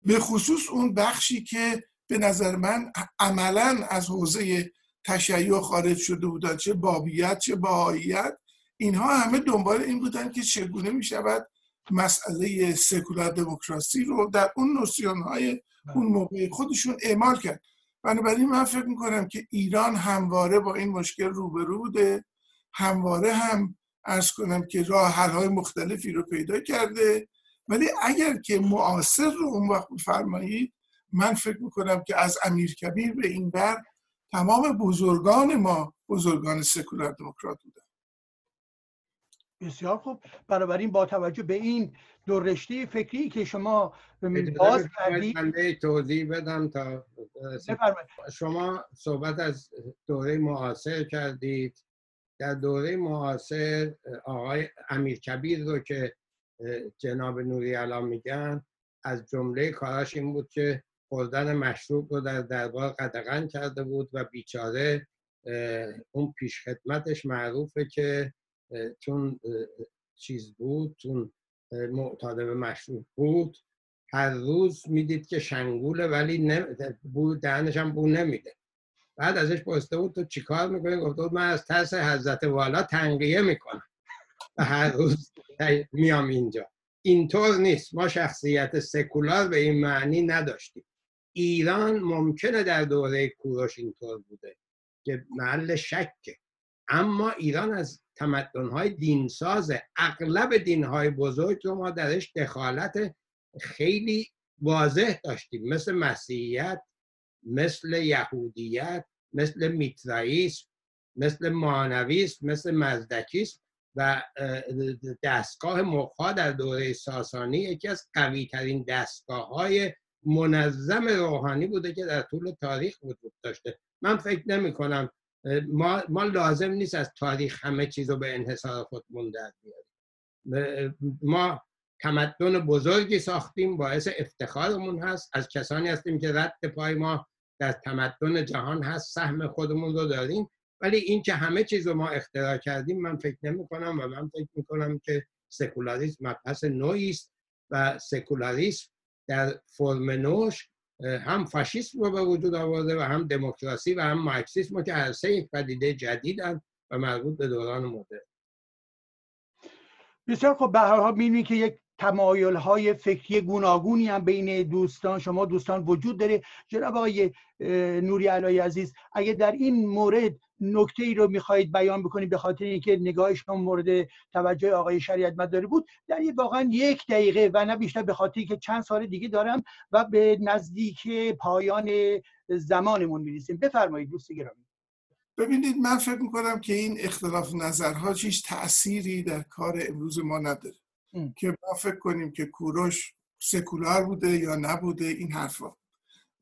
به خصوص اون بخشی که به نظر من عملا از حوزه تشیع خارج شده بودن چه بابیت چه باهاییت. اینها همه دنبال این بودن که چگونه می شود مسئله سکولار دموکراسی رو در اون نوسیون های اون موقع خودشون اعمال کرد. بنابراین من فکر می‌کنم که ایران همواره با این مشکل روبرو بوده. همواره هم ارز کنم که راه حل های مختلفی رو پیدا کرده. ولی اگر که معاصر رو اون وقت بفرمایید من فکر می‌کنم که از امیر کبیر به این بر تمام بزرگان ما بزرگان سکولار دموکرات بودن. بسیار خوب. بنابراین با توجه به این دو رشته فکری که شما باز کردید توضیح بدم تا شما صحبت از دوره معاصر کردید. در دوره معاصر آقای امیر کبیر رو که جناب نوری الان میگن از جمله کاراش این بود که خوردن مشروب رو در دربار قدغن کرده بود و بیچاره اون پیش خدمتش معروفه که چون چیز بود چون معتاد به مشروب بود. هر روز می‌دید که شنگوله ولی بود دهنش هم بو نمیده. بعد ازش پرسته بود تو چیکار می‌کنی؟ گفته بود من از ترس حضرت والا تنقیه می‌کنم. و هر روز میام اینجا. اینطور نیست. ما شخصیت سکولار به این معنی نداشتیم. ایران ممکنه در دوره کوروش اینطور بوده که محل شکه. اما ایران از تمدنهای دینساز اغلب دینهای بزرگ رو ما درش دخالت خیلی واضح داشتیم. مثل مسیحیت مثل یهودیت مثل میترائیسم مثل مانویسم مثل مزدکیسم و دستگاه مخا در دوره ساسانی یکی از قوی ترین دستگاه های منظم روحانی بوده که در طول تاریخ وجود داشته. من فکر نمی کنم ما, ما لازم نیست از تاریخ همه چیز رو به انحصار خودمون در بیاریم. ما تمدن بزرگی ساختیم باعث افتخارمون هست. از کسانی هستیم که رد پای ما در تمدن جهان هست سهم خودمون رو داریم. ولی این که همه چیز رو ما اختراع کردیم من فکر نمی کنم و من فکر می کنم که سکولاریسم مبحث نوعی است و سکولاریسم در فرم نوش هم فاشیسم رو به وجود آورده و هم دموکراسی و هم مارکسیسم که هر سه یک پدیده جدیدن و مربوط به دوران مدرن. بسیار خب به هر حال که یک تمایل های فکری گوناگونی هم بین دوستان شما دوستان وجود داره. جناب آقای نوری علای عزیز اگه در این مورد نکته ای رو می‌خواهید بیان بکنید به خاطر اینکه نگاه شما مورد توجه آقای شریعت مداری بود در واقعا یک دقیقه و نه بیشتر به خاطر که چند سال دیگه دارم و به نزدیک پایان زمانمون می‌رسیم. بفرمایید دوست گرامی. ببینید من فکر می‌کنم که این اختلاف نظرها هیچ تأثیری در کار امروز ما نداره. که ما فکر کنیم که کوروش سکولار بوده یا نبوده این حرفا.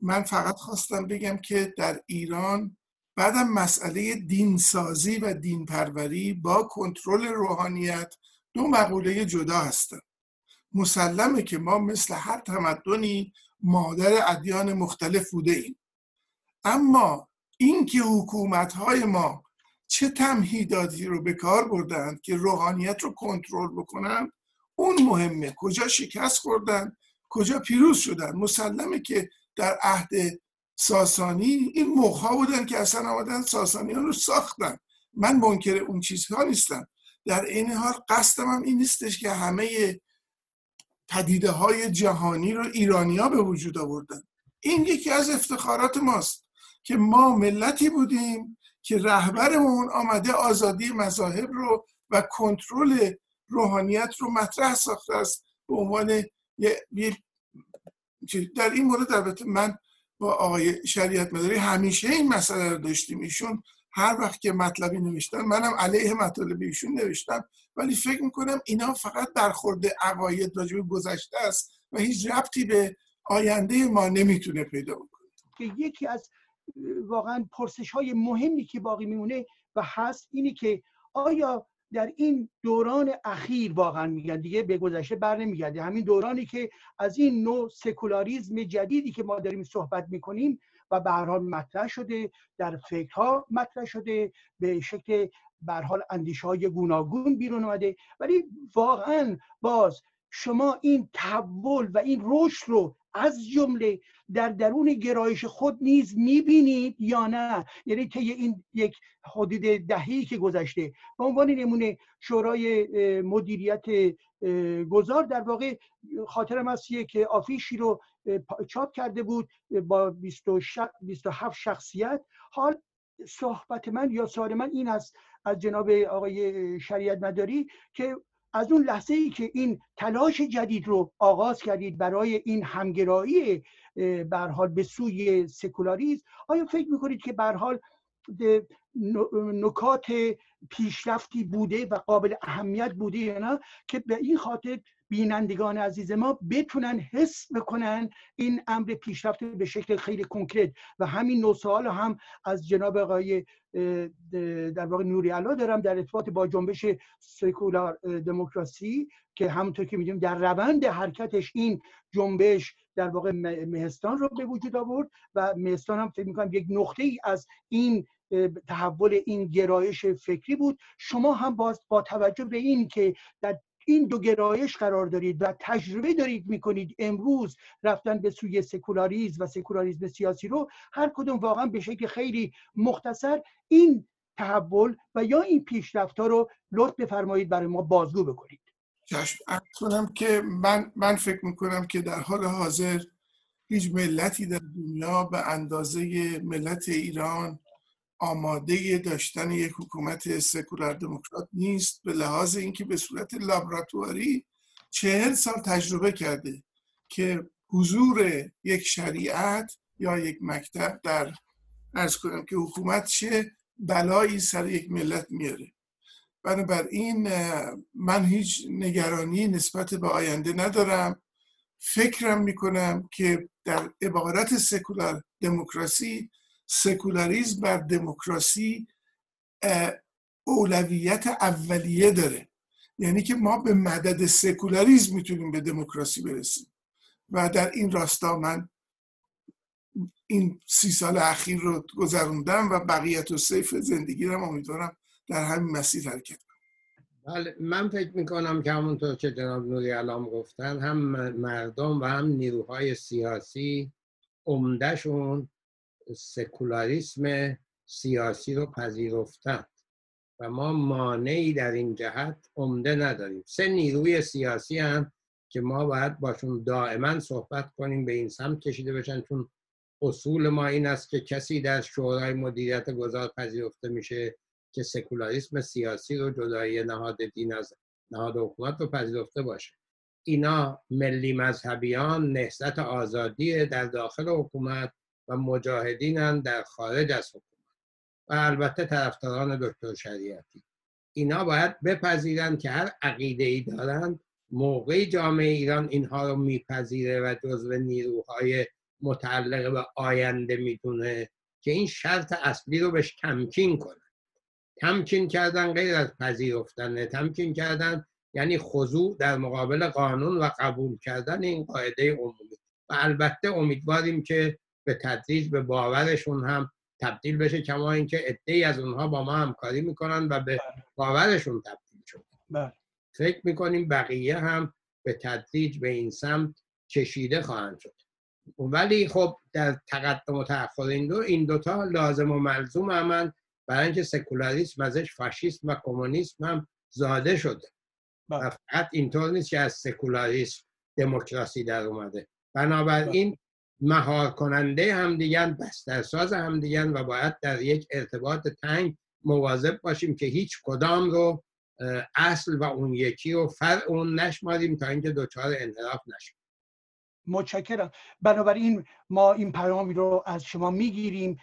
من فقط خواستم بگم که در ایران بعدم مسئله دینسازی و دینپروری با کنترل روحانیت دو مقوله جدا هستند مسلمه که ما مثل هر تمدنی مادر ادیان مختلف بوده ایم. اما اینکه حکومت های ما چه تمهیداتی رو به کار بردند که روحانیت رو کنترل بکنند اون مهمه. کجا شکست خوردن؟ کجا پیروز شدن؟ مسلمه که در عهد ساسانی این موقع بودن که اصلا آمدن ساسانیان رو ساختن. من منکر اون چیزها نیستم. در این حال قصدم هم این نیستش که همه پدیده های جهانی رو ایرانیا به وجود آوردن. این یکی از افتخارات ماست که ما ملتی بودیم که رهبرمون آمده آزادی مذاهب رو و کنترل روحانیت رو مطرح ساخته است به عنوان یه در این مورد البته من با آقای شریعت مداری همیشه این مسئله رو داشتیم. ایشون هر وقت که مطلبی نوشتن منم علیه مطالب ایشون نوشتم. ولی فکر می‌کنم اینا فقط برخورد عقاید راجع گذشته است و هیچ ربطی به آینده ما نمی‌تونه پیدا بکنه. که یکی از واقعا پرسش های مهمی که باقی میمونه و هست اینی که آیا در این دوران اخیر واقعا میگن دیگه به گذشته بر نمیگرده. همین دورانی که از این نوع سکولاریزم جدیدی که ما داریم صحبت می‌کنیم و به حال مطرح شده در فکرها مطرح شده به شکل به حال اندیشه های گوناگون بیرون اومده. ولی واقعا باز شما این تحول و این رشد رو از جمله در درون گرایش خود نیز می‌بینید یا نه؟ یعنی طی این یک حدود دهی که گذشته به عنوان نمونه شورای مدیریت گذار در واقع خاطرم هست که آفیشی رو چاپ کرده بود با 27 شخصیت. حال صحبت من یا سوال من این است از جناب آقای شریعت مداری که از اون لحظه ای که این تلاش جدید رو آغاز کردید برای این همگرایی حال به سوی سکولاریزم آیا فکر می‌کنید که حال نکات پیشرفتی بوده و قابل اهمیت بوده یا نه که به این خاطر بینندگان عزیز ما بتونن حس بکنن این امر پیشرفت به شکل خیلی کنکرت. و همین نو سوال هم از جناب آقای در واقع نوری علا دارم در ارتباط با جنبش سکولار دموکراسی که همونطور که می‌دونیم در روند حرکتش این جنبش در واقع مهستان رو به وجود آورد و مهستان هم فکر می‌کنم یک نقطه ای از این تحول این گرایش فکری بود. شما هم باز با توجه به این که در این دو گرایش قرار دارید و تجربه دارید می‌کنید امروز رفتن به سوی سکولاریزم و سکولاریزم سیاسی رو هر کدوم واقعا به شکل خیلی مختصر این تحول و یا این پیشرفت ها رو لطف بفرمایید برای ما بازگو بکنید. چشم کنم که من من فکر می‌کنم که در حال حاضر هیچ ملتی در دنیا به اندازه ملت ایران آماده داشتن یک حکومت سکولار دموکرات نیست به لحاظ اینکه به صورت لابراتواری چهل سال تجربه کرده که حضور یک شریعت یا یک مکتب در ارز کنم که حکومت چه بلایی سر یک ملت میاره. بنابراین من هیچ نگرانی نسبت به آینده ندارم. فکرم می‌کنم که در عبارت سکولار دموکراسی سکولاریزم بر دموکراسی اولویت اولیه داره. یعنی که ما به مدد سکولاریزم می‌تونیم به دموکراسی برسیم. و در این راستا من این سی سال اخیر رو گذروندم و بقیة السیف زندگی رو امیدوارم در همین مسیر حرکت بله من فکر می‌کنم که همونطور که جناب نوری علام گفتن هم مردم و هم نیروهای سیاسی عمدهشون سکولاریسم سیاسی رو پذیرفتن و ما مانعی در این جهت عمده نداریم. سه نیروی سیاسی هم که ما باید باشون دائما صحبت کنیم به این سمت کشیده بشن چون اصول ما این است که کسی در شورای مدیریت گذار پذیرفته میشه که سکولاریسم سیاسی رو جدایی نهاد دین از نهاد حکومت رو پذیرفته باشه. اینا ملی مذهبیان نهضت آزادی در داخل حکومت و مجاهدینن در خارج از حکومت. و البته طرفداران دکتر شریعتی. اینا باید بپذیرند که هر عقیده ای دارند موقعی جامعه ایران اینها رو میپذیره و جزو نیروهای متعلق به آینده می‌دونه که این شرط اصلی رو بهش تمکین کنه تمکین کردن غیر از پذیرفتن تمکین کردن یعنی خضوع در مقابل قانون و قبول کردن این قاعده عمومی. و البته امیدواریم که به تدریج به باورشون هم تبدیل بشه کما اینکه ای از اونها با ما همکاری می‌کنن و به باورشون تبدیل شد بله. فکر می‌کنیم بقیه هم به تدریج به این سمت کشیده خواهند شد ولی خب در تقدم و تأخر این دو این دوتا لازم و ملزوم همند برای اینکه سکولاریسم ازش فاشیسم و کمونیسم هم زاده شده بله. و فقط اینطور نیست که از سکولاریسم دموکراسی در اومده بنابراین بله. مهار کننده همدیگن بسترساز همدیگن و باید در یک ارتباط تنگ مواظب باشیم که هیچ کدام رو اصل و اون یکی رو فرع اون نشماریم تا اینکه دچار انحراف نشیم. متشکرم. بنابراین ما این پیامی رو از شما می‌گیریم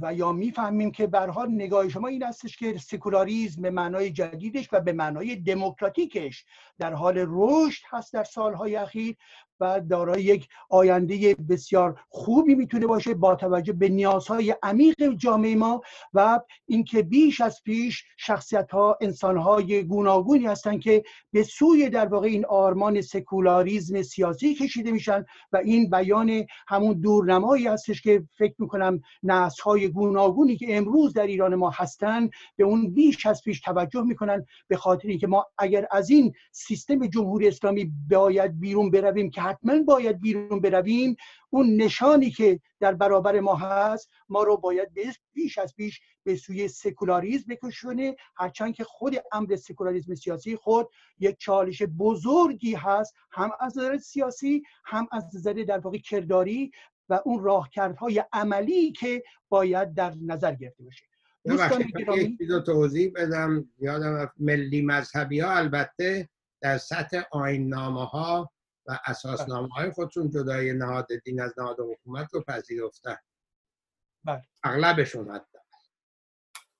و یا می‌فهمیم که برها نگاه شما این استش که سکولاریزم به معنای جدیدش و به معنای دموکراتیکش در حال رشد هست در سالهای اخیر و دارای یک آینده بسیار خوبی می‌تونه باشه با توجه به نیازهای عمیق جامعه ما و اینکه بیش از پیش شخصیت ها انسان های گوناگونی هستند که به سوی در واقع این آرمان سکولاریزم سیاسی کشیده میشن و این بیان همون دورنمایی هستش که فکر می‌کنم نسل های گوناگونی که امروز در ایران ما هستند به اون بیش از پیش توجه می‌کنن به خاطر اینکه ما اگر از این سیستم جمهوری اسلامی باید بیرون برویم که حتما باید بیرون برویم اون نشانی که در برابر ما هست ما رو باید بیش از پیش به سوی سکولاریزم بکشونه. هرچند که خود امر سکولاریزم سیاسی خود یک چالش بزرگی هست هم از نظر سیاسی هم از نظر در واقع کرداری و اون راهکردهای عملی که باید در نظر گرفته باشه. دوستان گرامی توضیح بدم. یادم ملی مذهبی ها البته در سطح آین نامه ها و اساسنامه های خودشون جدای نهاد دین از نهاد حکومت رو پذیرفتن. بله. اغلبشون حتی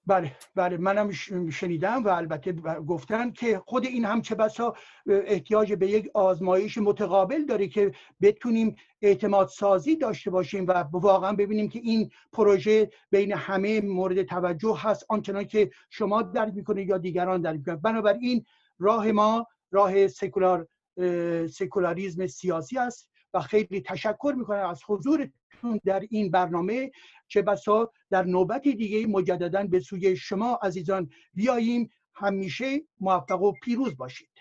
بله بله منم شنیدم و البته گفتن که خود این هم چه بسا احتیاج به یک آزمایش متقابل داره که بتونیم اعتماد سازی داشته باشیم و واقعا ببینیم که این پروژه بین همه مورد توجه هست آنچنان که شما درک می‌کنید یا دیگران درک می‌کنید بنابراین راه ما راه سکولار سکولاریزم سیاسی است و خیلی تشکر می‌کنم از حضورتون در این برنامه چه بسا در نوبت دیگه مجددا به سوی شما عزیزان بیاییم. همیشه موفق و پیروز باشید.